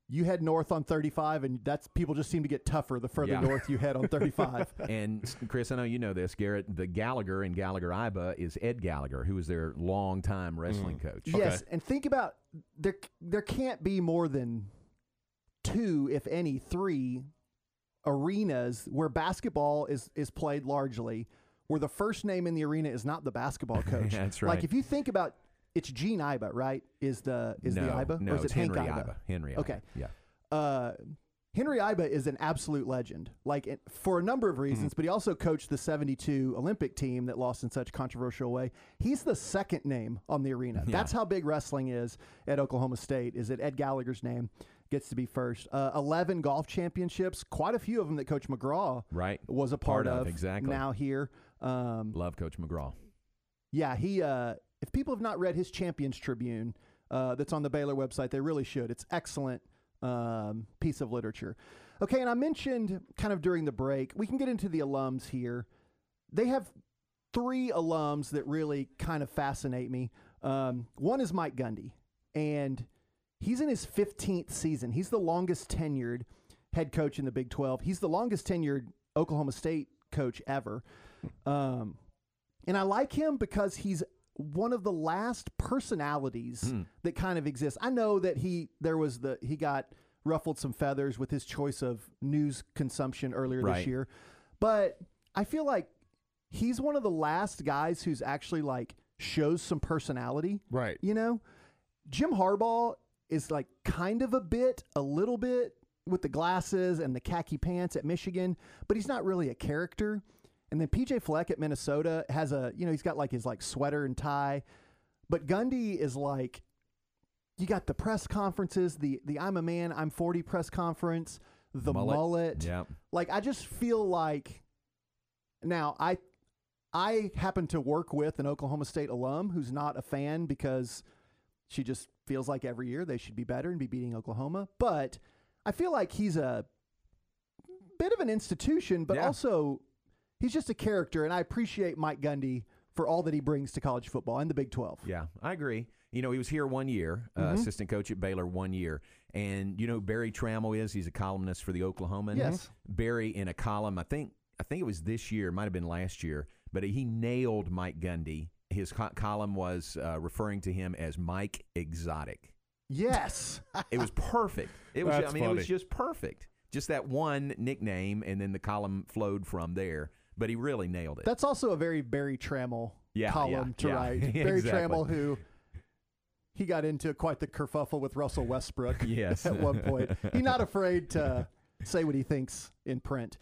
[SPEAKER 20] you head north on 35, and that's people just seem to get tougher the further
[SPEAKER 5] Yeah.
[SPEAKER 20] north you head on 35.
[SPEAKER 5] and Chris, I know you know this, Garrett. The Gallagher in Gallagher Iba is Ed Gallagher, who is their longtime mm. wrestling coach.
[SPEAKER 20] Yes, and think about there. There can't be more than two, if any, three arenas where basketball is is played largely, where the first name in the arena is not the basketball coach.
[SPEAKER 5] That's right.
[SPEAKER 20] Like if you think about, it's Gene Iba, right? Is the is the Iba
[SPEAKER 5] no,
[SPEAKER 20] or is
[SPEAKER 5] it's
[SPEAKER 20] it Hank
[SPEAKER 5] Henry
[SPEAKER 20] Iba?
[SPEAKER 5] Iba. Henry Iba,
[SPEAKER 20] Okay.
[SPEAKER 5] yeah.
[SPEAKER 20] Uh, Henry Iba is an absolute legend, like it- for a number of reasons, but he also coached the 72 Olympic team that lost in such controversial way. He's the second name on the arena.
[SPEAKER 5] Yeah.
[SPEAKER 20] That's how big wrestling is at Oklahoma State, is that Ed Gallagher's name gets to be first. Uh, 11 golf championships, quite a few of them that Coach McGraw
[SPEAKER 5] Right.
[SPEAKER 20] was a part,
[SPEAKER 5] Part of,
[SPEAKER 20] of.
[SPEAKER 5] exactly.
[SPEAKER 20] Now here. Um,
[SPEAKER 5] Love Coach McGraw.
[SPEAKER 20] yeah, he. Uh, if people have not read his Champions Tribune, uh, that's on the Baylor website, they really should. It's excellent um, piece of literature. Okay, and I mentioned kind of during the break, we can get into the alums here. They have three alums that really kind of fascinate me. Um, one is Mike Gundy, and he's in his 15th season. He's the longest tenured head coach in the Big 12. He's the longest tenured Oklahoma State coach ever. Um, and I like him because he's one of the last personalities
[SPEAKER 5] Hmm.
[SPEAKER 20] that kind of exists. I know that he there was the he got ruffled some feathers with his choice of news consumption earlier
[SPEAKER 5] Right.
[SPEAKER 20] this year. But I feel like he's one of the last guys who's actually like shows some personality.
[SPEAKER 6] Right.
[SPEAKER 20] You know? Jim Harbaugh is like kind of a bit, a little bit with the glasses and the khaki pants at Michigan, but he's not really a character. And then PJ Fleck at Minnesota has a, you know, he's got like his like sweater and tie. But Gundy is like you got the press conferences, the the I'm a man, I'm 40 press conference, the
[SPEAKER 5] Mullet.
[SPEAKER 20] mullet.
[SPEAKER 5] Yeah.
[SPEAKER 20] Like I just feel like now I I happen to work with an Oklahoma State alum who's not a fan because she just feels like every year they should be better and be beating Oklahoma. But I feel like he's a bit of an institution, but
[SPEAKER 5] Yeah.
[SPEAKER 20] also he's just a character, and I appreciate Mike Gundy for all that he brings to college football and the Big Twelve.
[SPEAKER 5] Yeah, I agree. You know, he was here one year, uh,
[SPEAKER 20] Mhm.
[SPEAKER 5] assistant coach at Baylor one year. And you know who Berry Tramel is? He's a columnist for the Oklahoman.
[SPEAKER 20] Yes.
[SPEAKER 5] Berry in a column, I think I think it was this year, might have been last year, but he nailed Mike Gundy. His co- column was uh, referring to him as Mike Exotic.
[SPEAKER 20] Yes.
[SPEAKER 5] It was perfect. It was
[SPEAKER 6] That's
[SPEAKER 5] I mean it was just perfect. Just that one nickname and then the column flowed from there, but he really nailed it.
[SPEAKER 20] That's also a very Berry Tramel
[SPEAKER 5] Yeah,
[SPEAKER 20] column
[SPEAKER 5] yeah,
[SPEAKER 20] to
[SPEAKER 5] yeah.
[SPEAKER 20] write. Berry
[SPEAKER 5] Exactly.
[SPEAKER 20] Tramel, who he got into quite the kerfuffle with Russell Westbrook
[SPEAKER 5] Yes.
[SPEAKER 20] at one point. He's not afraid to say what he thinks in print.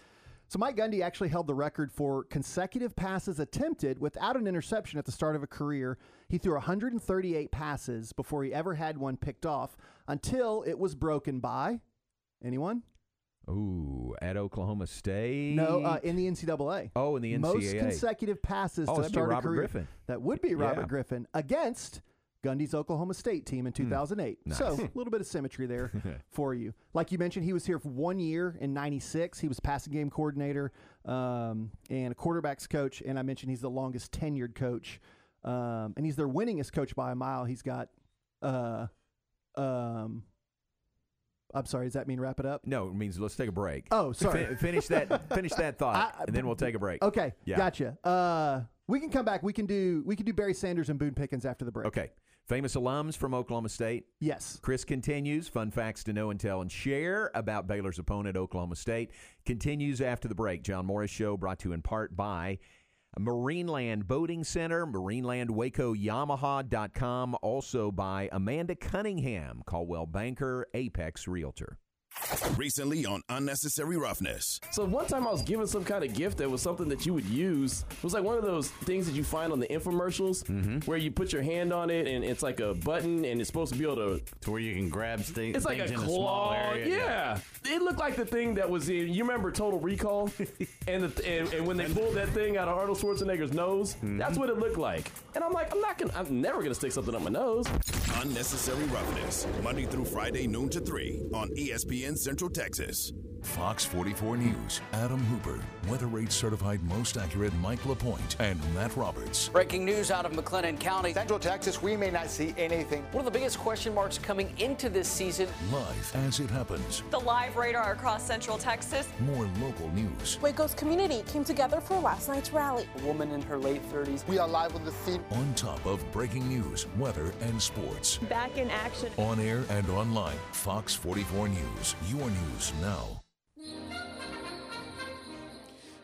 [SPEAKER 20] So Mike Gundy actually held the record for consecutive passes attempted without an interception at the start of a career. He threw 138 passes before he ever had one picked off until it was broken by anyone?
[SPEAKER 5] Ooh, at Oklahoma State.
[SPEAKER 20] No, uh, in the NCAA.
[SPEAKER 5] Oh, in the NCAA.
[SPEAKER 20] Most consecutive passes
[SPEAKER 5] Oh,
[SPEAKER 20] to start a career.
[SPEAKER 5] Griffin.
[SPEAKER 20] That would be Robert
[SPEAKER 5] Yeah.
[SPEAKER 20] Griffin against Gundy's Oklahoma State team in 2008.
[SPEAKER 5] Hmm. Nice.
[SPEAKER 20] So a little bit of symmetry there for you. Like you mentioned, he was here for one year in '96. He was passing game coordinator um, and a quarterbacks coach. And I mentioned he's the longest tenured coach, um, and he's their winningest coach by a mile. He's got. Uh, um, I'm sorry. Does that mean wrap it up?
[SPEAKER 5] No, it means let's take a break.
[SPEAKER 20] Oh, sorry.
[SPEAKER 5] Fin- finish that. Finish that thought,
[SPEAKER 20] I-
[SPEAKER 5] and then we'll take a break.
[SPEAKER 20] Okay,
[SPEAKER 5] Yeah.
[SPEAKER 20] gotcha. Uh, we can come back. We can do we can do Barry Sanders and Boone Pickens after the break.
[SPEAKER 5] Okay. Famous alums from Oklahoma State.
[SPEAKER 20] Yes.
[SPEAKER 5] Chris continues. Fun facts to know and tell and share about Baylor's opponent, Oklahoma State. Continues after the break. John Morris Show brought to you in part by Marineland Boating Center, MarinelandWacoYamaha.com. Also by Amanda Cunningham, Coldwell Banker, Apex Realtor.
[SPEAKER 1] Recently on Unnecessary Roughness.
[SPEAKER 21] So one time I was given some kind of gift that was something that you would use. It was like one of those things that you find on the infomercials mm-hmm. where you put your hand on it and it's like a button and it's supposed to be able to
[SPEAKER 11] to where you can grab st-
[SPEAKER 21] It's like
[SPEAKER 11] things
[SPEAKER 21] a
[SPEAKER 11] in a small
[SPEAKER 21] claw.
[SPEAKER 11] area.
[SPEAKER 21] Yeah. It looked like the thing that was in. You remember Total Recall, and, the, and and when they pulled that thing out of Arnold Schwarzenegger's nose, mm-hmm. that's what it looked like. And I'm like, I'm not gonna. I'm never gonna stick something up my nose.
[SPEAKER 1] Unnecessary Roughness. Monday through Friday, noon to 3 on E ESPN Central Texas.
[SPEAKER 22] Fox 44 News, Adam Hooper, Weather Rate Certified Most Accurate Mike LaPointe, and Matt Roberts.
[SPEAKER 23] Breaking news out of McLennan County.
[SPEAKER 24] Central Texas, we may not see anything.
[SPEAKER 23] One of the biggest question marks coming into this season.
[SPEAKER 22] Live as it happens.
[SPEAKER 9] The live radar across Central Texas.
[SPEAKER 22] More local news.
[SPEAKER 25] Waco's community came together for last night's rally.
[SPEAKER 23] A woman in her late 30s.
[SPEAKER 24] We are live on the scene.
[SPEAKER 22] On top of breaking news, weather, and sports.
[SPEAKER 25] Back in action.
[SPEAKER 22] On air and online. Fox 44 News. Your news now.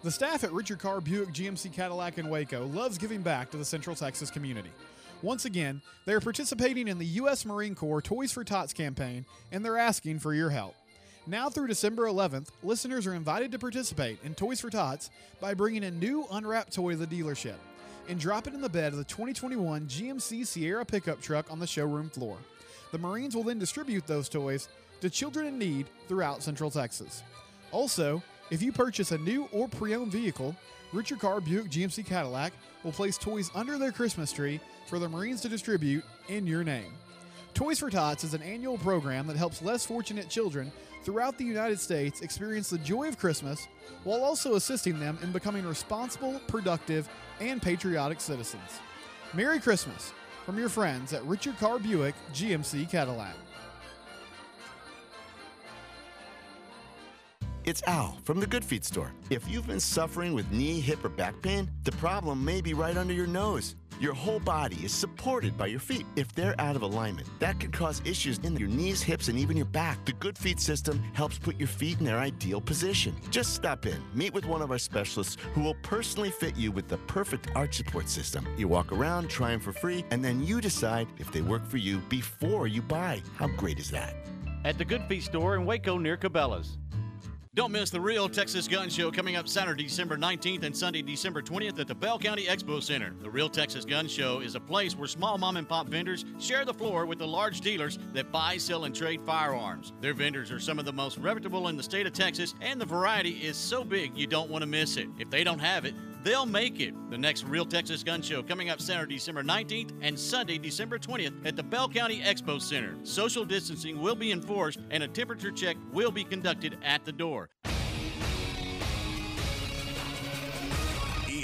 [SPEAKER 8] The staff at Richard Carr Buick GMC Cadillac in Waco loves giving back to the Central Texas community. Once again, they are participating in the U.S. Marine Corps Toys for Tots campaign and they're asking for your help. Now through December 11th, listeners are invited to participate in Toys for Tots by bringing a new unwrapped toy to the dealership and drop it in the bed of the 2021 GMC Sierra pickup truck on the showroom floor. The Marines will then distribute those toys to children in need throughout Central Texas. Also, if you purchase a new or pre owned vehicle, Richard Carr Buick GMC Cadillac will place toys under their Christmas tree for the Marines to distribute in your name. Toys for Tots is an annual program that helps less fortunate children throughout the United States experience the joy of Christmas while also assisting them in becoming responsible, productive, and patriotic citizens. Merry Christmas from your friends at Richard Carr Buick GMC Cadillac.
[SPEAKER 14] It's Al from the Good Feet store. If you've been suffering with knee, hip, or back pain, the problem may be right under your nose. Your whole body is supported by your feet. If they're out of alignment, that could cause issues in your knees, hips, and even your back. The Good Feet system helps put your feet in their ideal position. Just stop in, meet with one of our specialists who will personally fit you with the perfect arch support system. You walk around, try them for free, and then you decide if they work for you before you buy. How great is that?
[SPEAKER 11] At the Good Feet store in Waco near Cabela's. Don't miss the Real Texas Gun Show coming up Saturday, December 19th and Sunday, December 20th at the Bell County Expo Center. The Real Texas Gun Show is a place where small mom and pop vendors share the floor with the large dealers that buy, sell, and trade firearms. Their vendors are some of the most reputable in the state of Texas, and the variety is so big you don't want to miss it. If they don't have it, They'll make it. The next Real Texas Gun Show coming up Saturday, December 19th and Sunday, December 20th at the Bell County Expo Center. Social distancing will be enforced and a temperature check will be conducted at the door.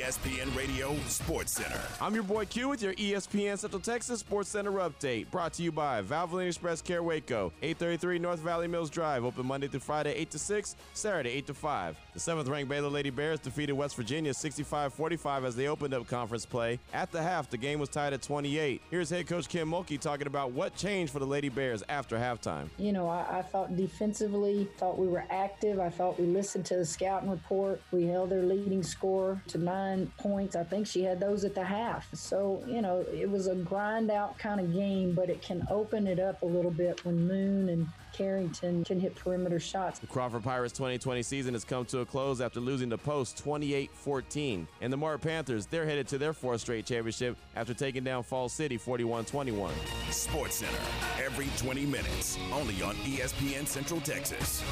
[SPEAKER 1] ESPN Radio Sports Center.
[SPEAKER 18] I'm your boy Q with your ESPN Central Texas Sports Center update. Brought to you by Valvoline Express Care Waco, 833 North Valley Mills Drive. Open Monday through Friday, 8 to 6, Saturday, 8 to 5. The seventh ranked Baylor Lady Bears defeated West Virginia 65 45 as they opened up conference play. At the half, the game was tied at 28. Here's head coach Kim Mulkey talking about what changed for the Lady Bears after halftime.
[SPEAKER 19] You know, I, I thought defensively, thought we were active. I thought we listened to the scouting report. We held their leading score to nine points. I think she had those at the half. So, you know, it was a grind out kind of game, but it can open it up a little bit when Moon and Carrington can hit perimeter shots.
[SPEAKER 18] The Crawford Pirates 2020 season has come to a close after losing to Post 28 14. And the Mart Panthers, they're headed to their fourth straight championship after taking down Fall City 41 21.
[SPEAKER 1] Sports Center, every 20 minutes, only on ESPN Central Texas.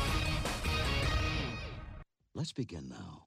[SPEAKER 26] Let's begin now.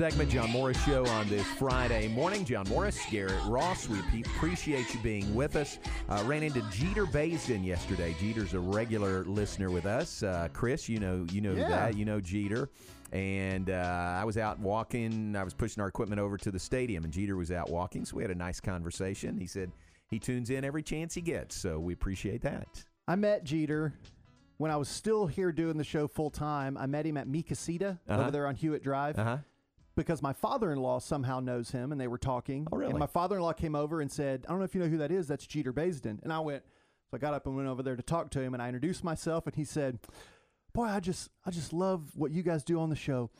[SPEAKER 5] Segment, John Morris Show on this Friday morning. John Morris, Garrett Ross, we appreciate you being with us. Uh, ran into Jeter Baisden yesterday. Jeter's a regular listener with us. Uh, Chris, you know, you know
[SPEAKER 20] Yeah.
[SPEAKER 5] that. You know Jeter. And uh, I was out walking. I was pushing our equipment over to the stadium, and Jeter was out walking. So we had a nice conversation. He said he tunes in every chance he gets. So we appreciate that.
[SPEAKER 20] I met Jeter when I was still here doing the show full time. I met him at Mi Casita
[SPEAKER 5] Uh-huh.
[SPEAKER 20] over there on Hewitt Drive.
[SPEAKER 5] Uh-huh.
[SPEAKER 20] Because my father in law somehow knows him and they were talking. Oh,
[SPEAKER 5] really?
[SPEAKER 20] And my father in law came over and said, I don't know if you know who that is. That's Jeter Baisden. And I went, so I got up and went over there to talk to him and I introduced myself and he said, Boy, I just I just love what you guys do on the show.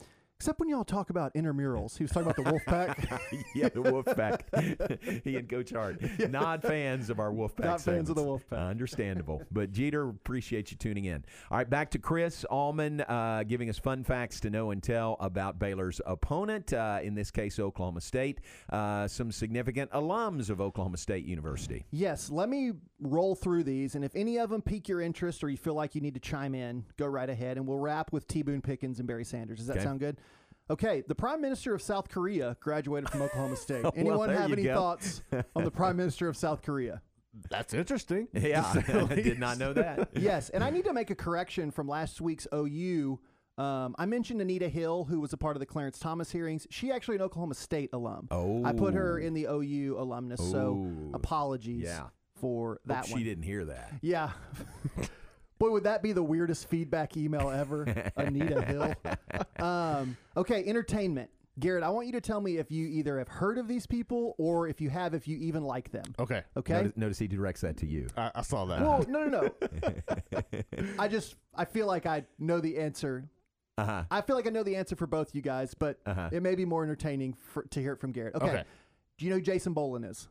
[SPEAKER 20] Except when y'all talk about intramurals. He was talking about the Wolfpack.
[SPEAKER 5] yeah, the Wolfpack. he and Coach Hart. Not fans of our Wolfpack.
[SPEAKER 20] Not fans of the
[SPEAKER 5] segments. Uh, understandable. But Jeter, appreciate you tuning in. All right, back to Chris Allman uh, giving us fun facts to know and tell about Baylor's opponent, uh, in this case, Oklahoma State. Uh, some significant alums of Oklahoma State University.
[SPEAKER 20] Yes, let me roll through these, and if any of them pique your interest or you feel like you need to chime in, go right ahead, and we'll wrap with T. Boone Pickens and Barry Sanders. Does that
[SPEAKER 5] Okay.
[SPEAKER 20] sound good? Okay, the Prime Minister of South Korea graduated from Oklahoma State. Anyone have any
[SPEAKER 5] go.
[SPEAKER 20] thoughts on the Prime Minister of South Korea?
[SPEAKER 6] That's interesting.
[SPEAKER 5] Yeah,
[SPEAKER 6] to say the
[SPEAKER 5] I did not know that.
[SPEAKER 20] yes, and I need to make a correction from last week's OU. Um, I mentioned Anita Hill, who was a part of the Clarence Thomas hearings. She actually an Oklahoma State alum.
[SPEAKER 5] Oh.
[SPEAKER 20] I put her in the OU alumnus, so
[SPEAKER 5] Oh.
[SPEAKER 20] apologies
[SPEAKER 5] Yeah.
[SPEAKER 20] For
[SPEAKER 5] Hope
[SPEAKER 20] that
[SPEAKER 5] she didn't hear that.
[SPEAKER 20] Yeah. Boy, would that be the weirdest feedback email ever, Anita Hill. Um, okay, entertainment. Garrett, I want you to tell me if you either have heard of these people or if you have, if you even like them.
[SPEAKER 6] Okay.
[SPEAKER 20] Okay.
[SPEAKER 5] Notice, notice he directs that to you.
[SPEAKER 6] I, I saw that.
[SPEAKER 20] Well, no, no, no. I just I feel like I know the answer.
[SPEAKER 5] Uh-huh.
[SPEAKER 20] I feel like I know the answer for both you guys, but
[SPEAKER 5] Uh-huh.
[SPEAKER 20] it may be more entertaining for, to hear it from Garrett. Okay.
[SPEAKER 6] Okay.
[SPEAKER 20] Do you know who Jason Boland is?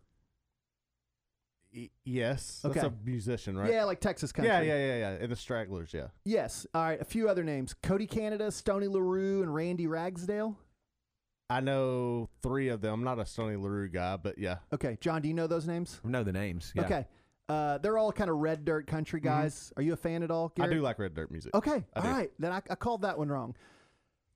[SPEAKER 6] Y- yes. That's a musician, right?
[SPEAKER 20] Yeah, like Texas country.
[SPEAKER 6] Yeah, yeah, yeah, yeah. And the Stragglers, yeah.
[SPEAKER 20] Yes. All right. A few other names: Cody Canada, Stoney LaRue, and Randy Ragsdale.
[SPEAKER 6] I know three of them. I'm not a Stoney LaRue guy, but yeah.
[SPEAKER 20] Okay, John, do you know those names?
[SPEAKER 5] know the names. Yeah.
[SPEAKER 20] Okay. Uh, they're all kind of red dirt country guys. Are you a fan at all?
[SPEAKER 6] Mm-hmm. I do like red dirt music.
[SPEAKER 20] Okay.
[SPEAKER 6] I
[SPEAKER 20] all
[SPEAKER 6] do.
[SPEAKER 20] right. Then I, I called that one wrong.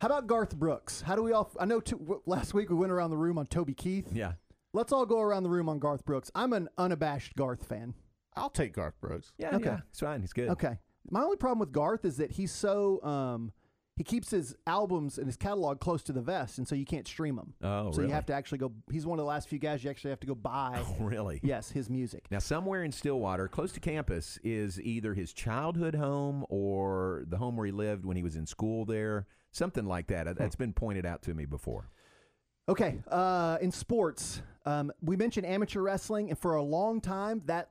[SPEAKER 20] How about Garth Brooks? How do we all? I know two, w- last week we went around the room on Toby Keith.
[SPEAKER 5] Yeah.
[SPEAKER 20] Let's all go around the room on Garth Brooks. I'm an unabashed Garth fan.
[SPEAKER 6] I'll take Garth Brooks.
[SPEAKER 5] Yeah,
[SPEAKER 20] Okay.
[SPEAKER 5] yeah. It's fine. He's good.
[SPEAKER 20] Okay. My only problem with Garth is that he's so um, he keeps his albums and his catalog close to the vest, and so you can't stream them.
[SPEAKER 5] Oh,
[SPEAKER 20] so
[SPEAKER 5] really?
[SPEAKER 20] you have to actually go. He's one of the last few guys you actually have to go buy.
[SPEAKER 5] Oh, really?
[SPEAKER 20] Yes, his music.
[SPEAKER 5] Now, somewhere in Stillwater, close to campus, is either his childhood home or the home where he lived when he was in school there. Something like that. Uh, That's been pointed out to me before.
[SPEAKER 20] Okay, uh, in sports, um, we mentioned amateur wrestling, and for a long time that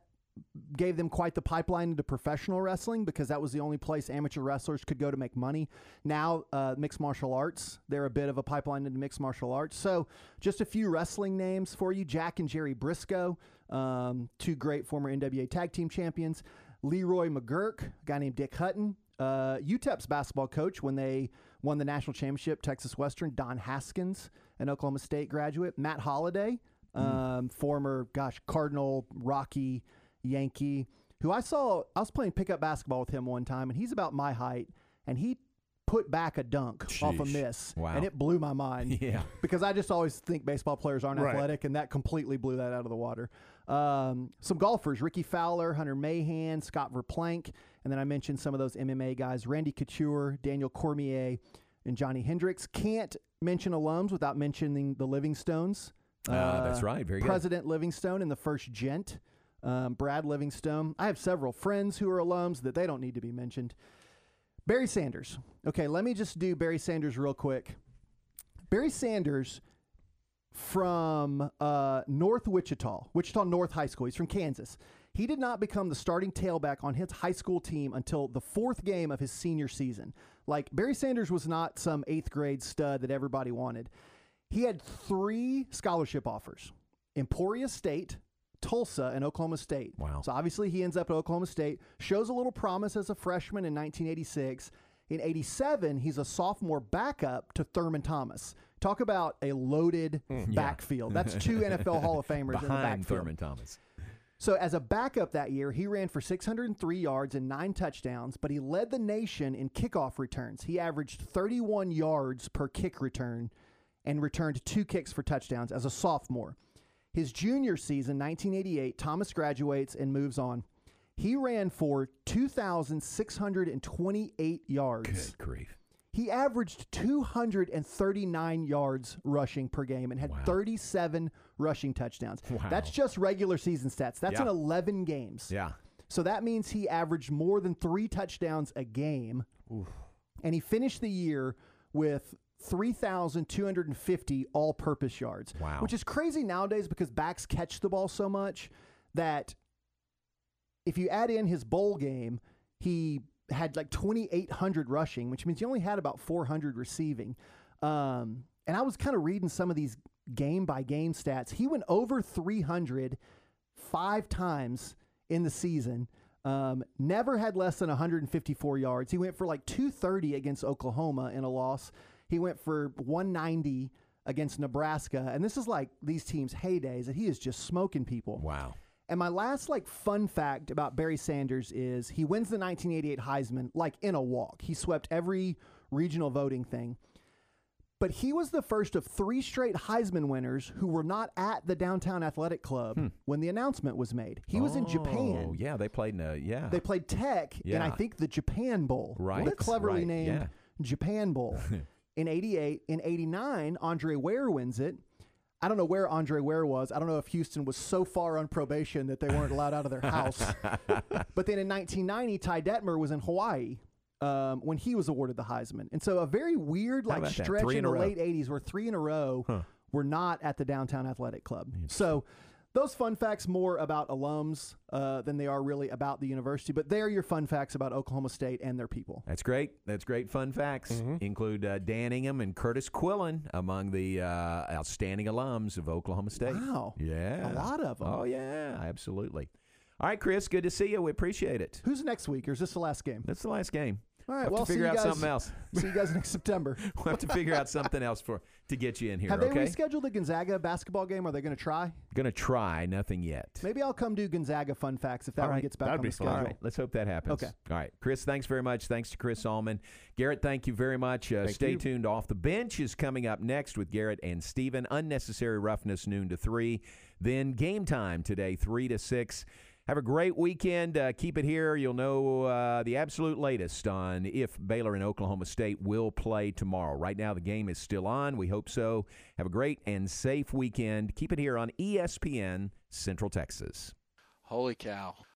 [SPEAKER 20] gave them quite the pipeline into professional wrestling because that was the only place amateur wrestlers could go to make money. Now, uh, mixed martial arts, they're a bit of a pipeline into mixed martial arts. So, just a few wrestling names for you Jack and Jerry Brisco, um, two great former NWA tag team champions. Leroy McGuirk, a guy named Dick Hutton, uh, UTEP's basketball coach when they won the national championship, Texas Western, Don Haskins, an Oklahoma State graduate. Matt Holliday, um, former, gosh, Cardinal, Rocky, Yankee, who I saw, I was playing pickup basketball with him one time, and he's about my height, and he put back a dunk off a miss.
[SPEAKER 5] Wow.
[SPEAKER 20] And it blew my mind.
[SPEAKER 5] Yeah.
[SPEAKER 20] Because I just always think baseball players aren't
[SPEAKER 6] Right.
[SPEAKER 20] athletic, and that completely blew that out of the water. Um, some golfers Rickie Fowler, Hunter Mahan, Scott Verplank, and then I mentioned some of those MMA guys Randy Couture, Daniel Cormier, and Johny Hendricks. Can't mention alums without mentioning the Livingstones.
[SPEAKER 5] Ah, that's right. Very good.
[SPEAKER 20] President Livingstone and the first gent, um, Brad Livingstone. I have several friends who are alums that they don't need to be mentioned. Barry Sanders. Okay, let me just do Barry Sanders real quick. Barry Sanders from uh, North Wichita, Wichita North High School. He's from Kansas. He did not become the starting tailback on his high school team until the fourth game of his senior season. Like, Barry Sanders was not some eighth grade stud that everybody wanted. He had three scholarship offers Emporia State, Tulsa, and Oklahoma State.
[SPEAKER 5] Wow.
[SPEAKER 20] So obviously he ends up at Oklahoma State, shows a little promise as a freshman in 1986. In 87, he's a sophomore backup to Thurman Thomas. Talk about a loaded hmm. backfield. That's two NFL Hall of Famers in the
[SPEAKER 5] Behind
[SPEAKER 20] backfield.
[SPEAKER 5] Thurman Thomas.
[SPEAKER 20] So, as a backup that year, he ran for 603 yards and nine touchdowns, but he led the nation in kickoff returns. He averaged 31 yards per kick return and returned two kicks for touchdowns as a sophomore. His junior season, 1988, Thomas graduates and moves on. He ran for 2,628 yards.
[SPEAKER 5] Good grief.
[SPEAKER 20] He averaged 239 yards rushing per game and had 37 rushing touchdowns.
[SPEAKER 5] Wow.
[SPEAKER 20] That's just regular season stats. That's in 11 games.
[SPEAKER 5] Yeah.
[SPEAKER 20] So that means he averaged more than three touchdowns a game. And he finished the year with 3,250 all purpose yards.
[SPEAKER 5] Wow.
[SPEAKER 20] Which is crazy nowadays because backs catch the ball so much that if you add in his bowl game, he had like 2,800 rushing, which means he only had about 400 receiving. Um, and I was kind of reading some of these game by game stats. He went over 300 five times in the season. Um, never had less than 154 yards. He went for like 230 against Oklahoma in a loss. He went for 190 against Nebraska. And this is like these teams' heydays, and he is just smoking people.
[SPEAKER 5] Wow.
[SPEAKER 20] And my last like fun fact about Barry Sanders is he wins the 1988 Heisman like in a walk. He swept every regional voting thing. But he was the first of three straight Heisman winners who were not at the downtown athletic club hmm. when the announcement was made. He was in Japan.
[SPEAKER 5] Oh, yeah, they played in a yeah.
[SPEAKER 20] They played Tech in I think the Japan Bowl.
[SPEAKER 5] Right,
[SPEAKER 20] What a cleverly
[SPEAKER 5] right,
[SPEAKER 20] named
[SPEAKER 5] yeah.
[SPEAKER 20] Japan Bowl. in 88, in 89, Andre Ware wins it. I don't know where Andre Ware was. I don't know if Houston was so far on probation that they weren't allowed out of their house. but then in 1990, Ty Detmer was in Hawaii um, when he was awarded the Heisman. And so a very weird like stretch in
[SPEAKER 5] in
[SPEAKER 20] the
[SPEAKER 5] row.
[SPEAKER 20] late 80s where three in a row
[SPEAKER 5] Huh.
[SPEAKER 20] were not at the Downtown Athletic Club. So those fun facts more about alums uh, than they are really about the university. But they are your fun facts about Oklahoma State and their people.
[SPEAKER 5] That's great. That's great fun facts. Include uh, Dan Ingham and Curtis Quillen among the uh, outstanding alums of Oklahoma State.
[SPEAKER 20] Wow.
[SPEAKER 5] Yeah.
[SPEAKER 20] A lot of them.
[SPEAKER 5] Oh, yeah. Absolutely. All right, Chris, good to see you. We appreciate it.
[SPEAKER 20] Who's next week, or is this the last game?
[SPEAKER 5] That's the last game.
[SPEAKER 20] All right,
[SPEAKER 5] We'll have
[SPEAKER 20] well,
[SPEAKER 5] to figure out
[SPEAKER 20] guys,
[SPEAKER 5] something else.
[SPEAKER 20] See you guys next September.
[SPEAKER 5] We'll have to figure out something else for to get you in here,
[SPEAKER 20] Have they
[SPEAKER 5] okay?
[SPEAKER 20] rescheduled the Gonzaga basketball game? Are they going to try?
[SPEAKER 5] Going to try, nothing yet.
[SPEAKER 20] Maybe I'll come do Gonzaga fun facts if that
[SPEAKER 5] All
[SPEAKER 20] one
[SPEAKER 5] right.
[SPEAKER 20] gets back
[SPEAKER 6] That'd
[SPEAKER 20] on
[SPEAKER 6] be
[SPEAKER 20] the
[SPEAKER 6] fun.
[SPEAKER 20] schedule.
[SPEAKER 5] All right, let's hope that happens.
[SPEAKER 20] Okay.
[SPEAKER 5] All right, Chris, thanks very much. Thanks to Chris Allman. Garrett, thank you very much. Uh, stay
[SPEAKER 6] you.
[SPEAKER 5] tuned. Off the bench is coming up next with Garrett and Steven. Unnecessary roughness, noon to three. Then game time today, three to six. Have a great weekend. Uh, keep it here. You'll know uh, the absolute latest on if Baylor and Oklahoma State will play tomorrow. Right now, the game is still on. We hope so. Have a great and safe weekend. Keep it here on ESPN Central Texas.
[SPEAKER 26] Holy cow.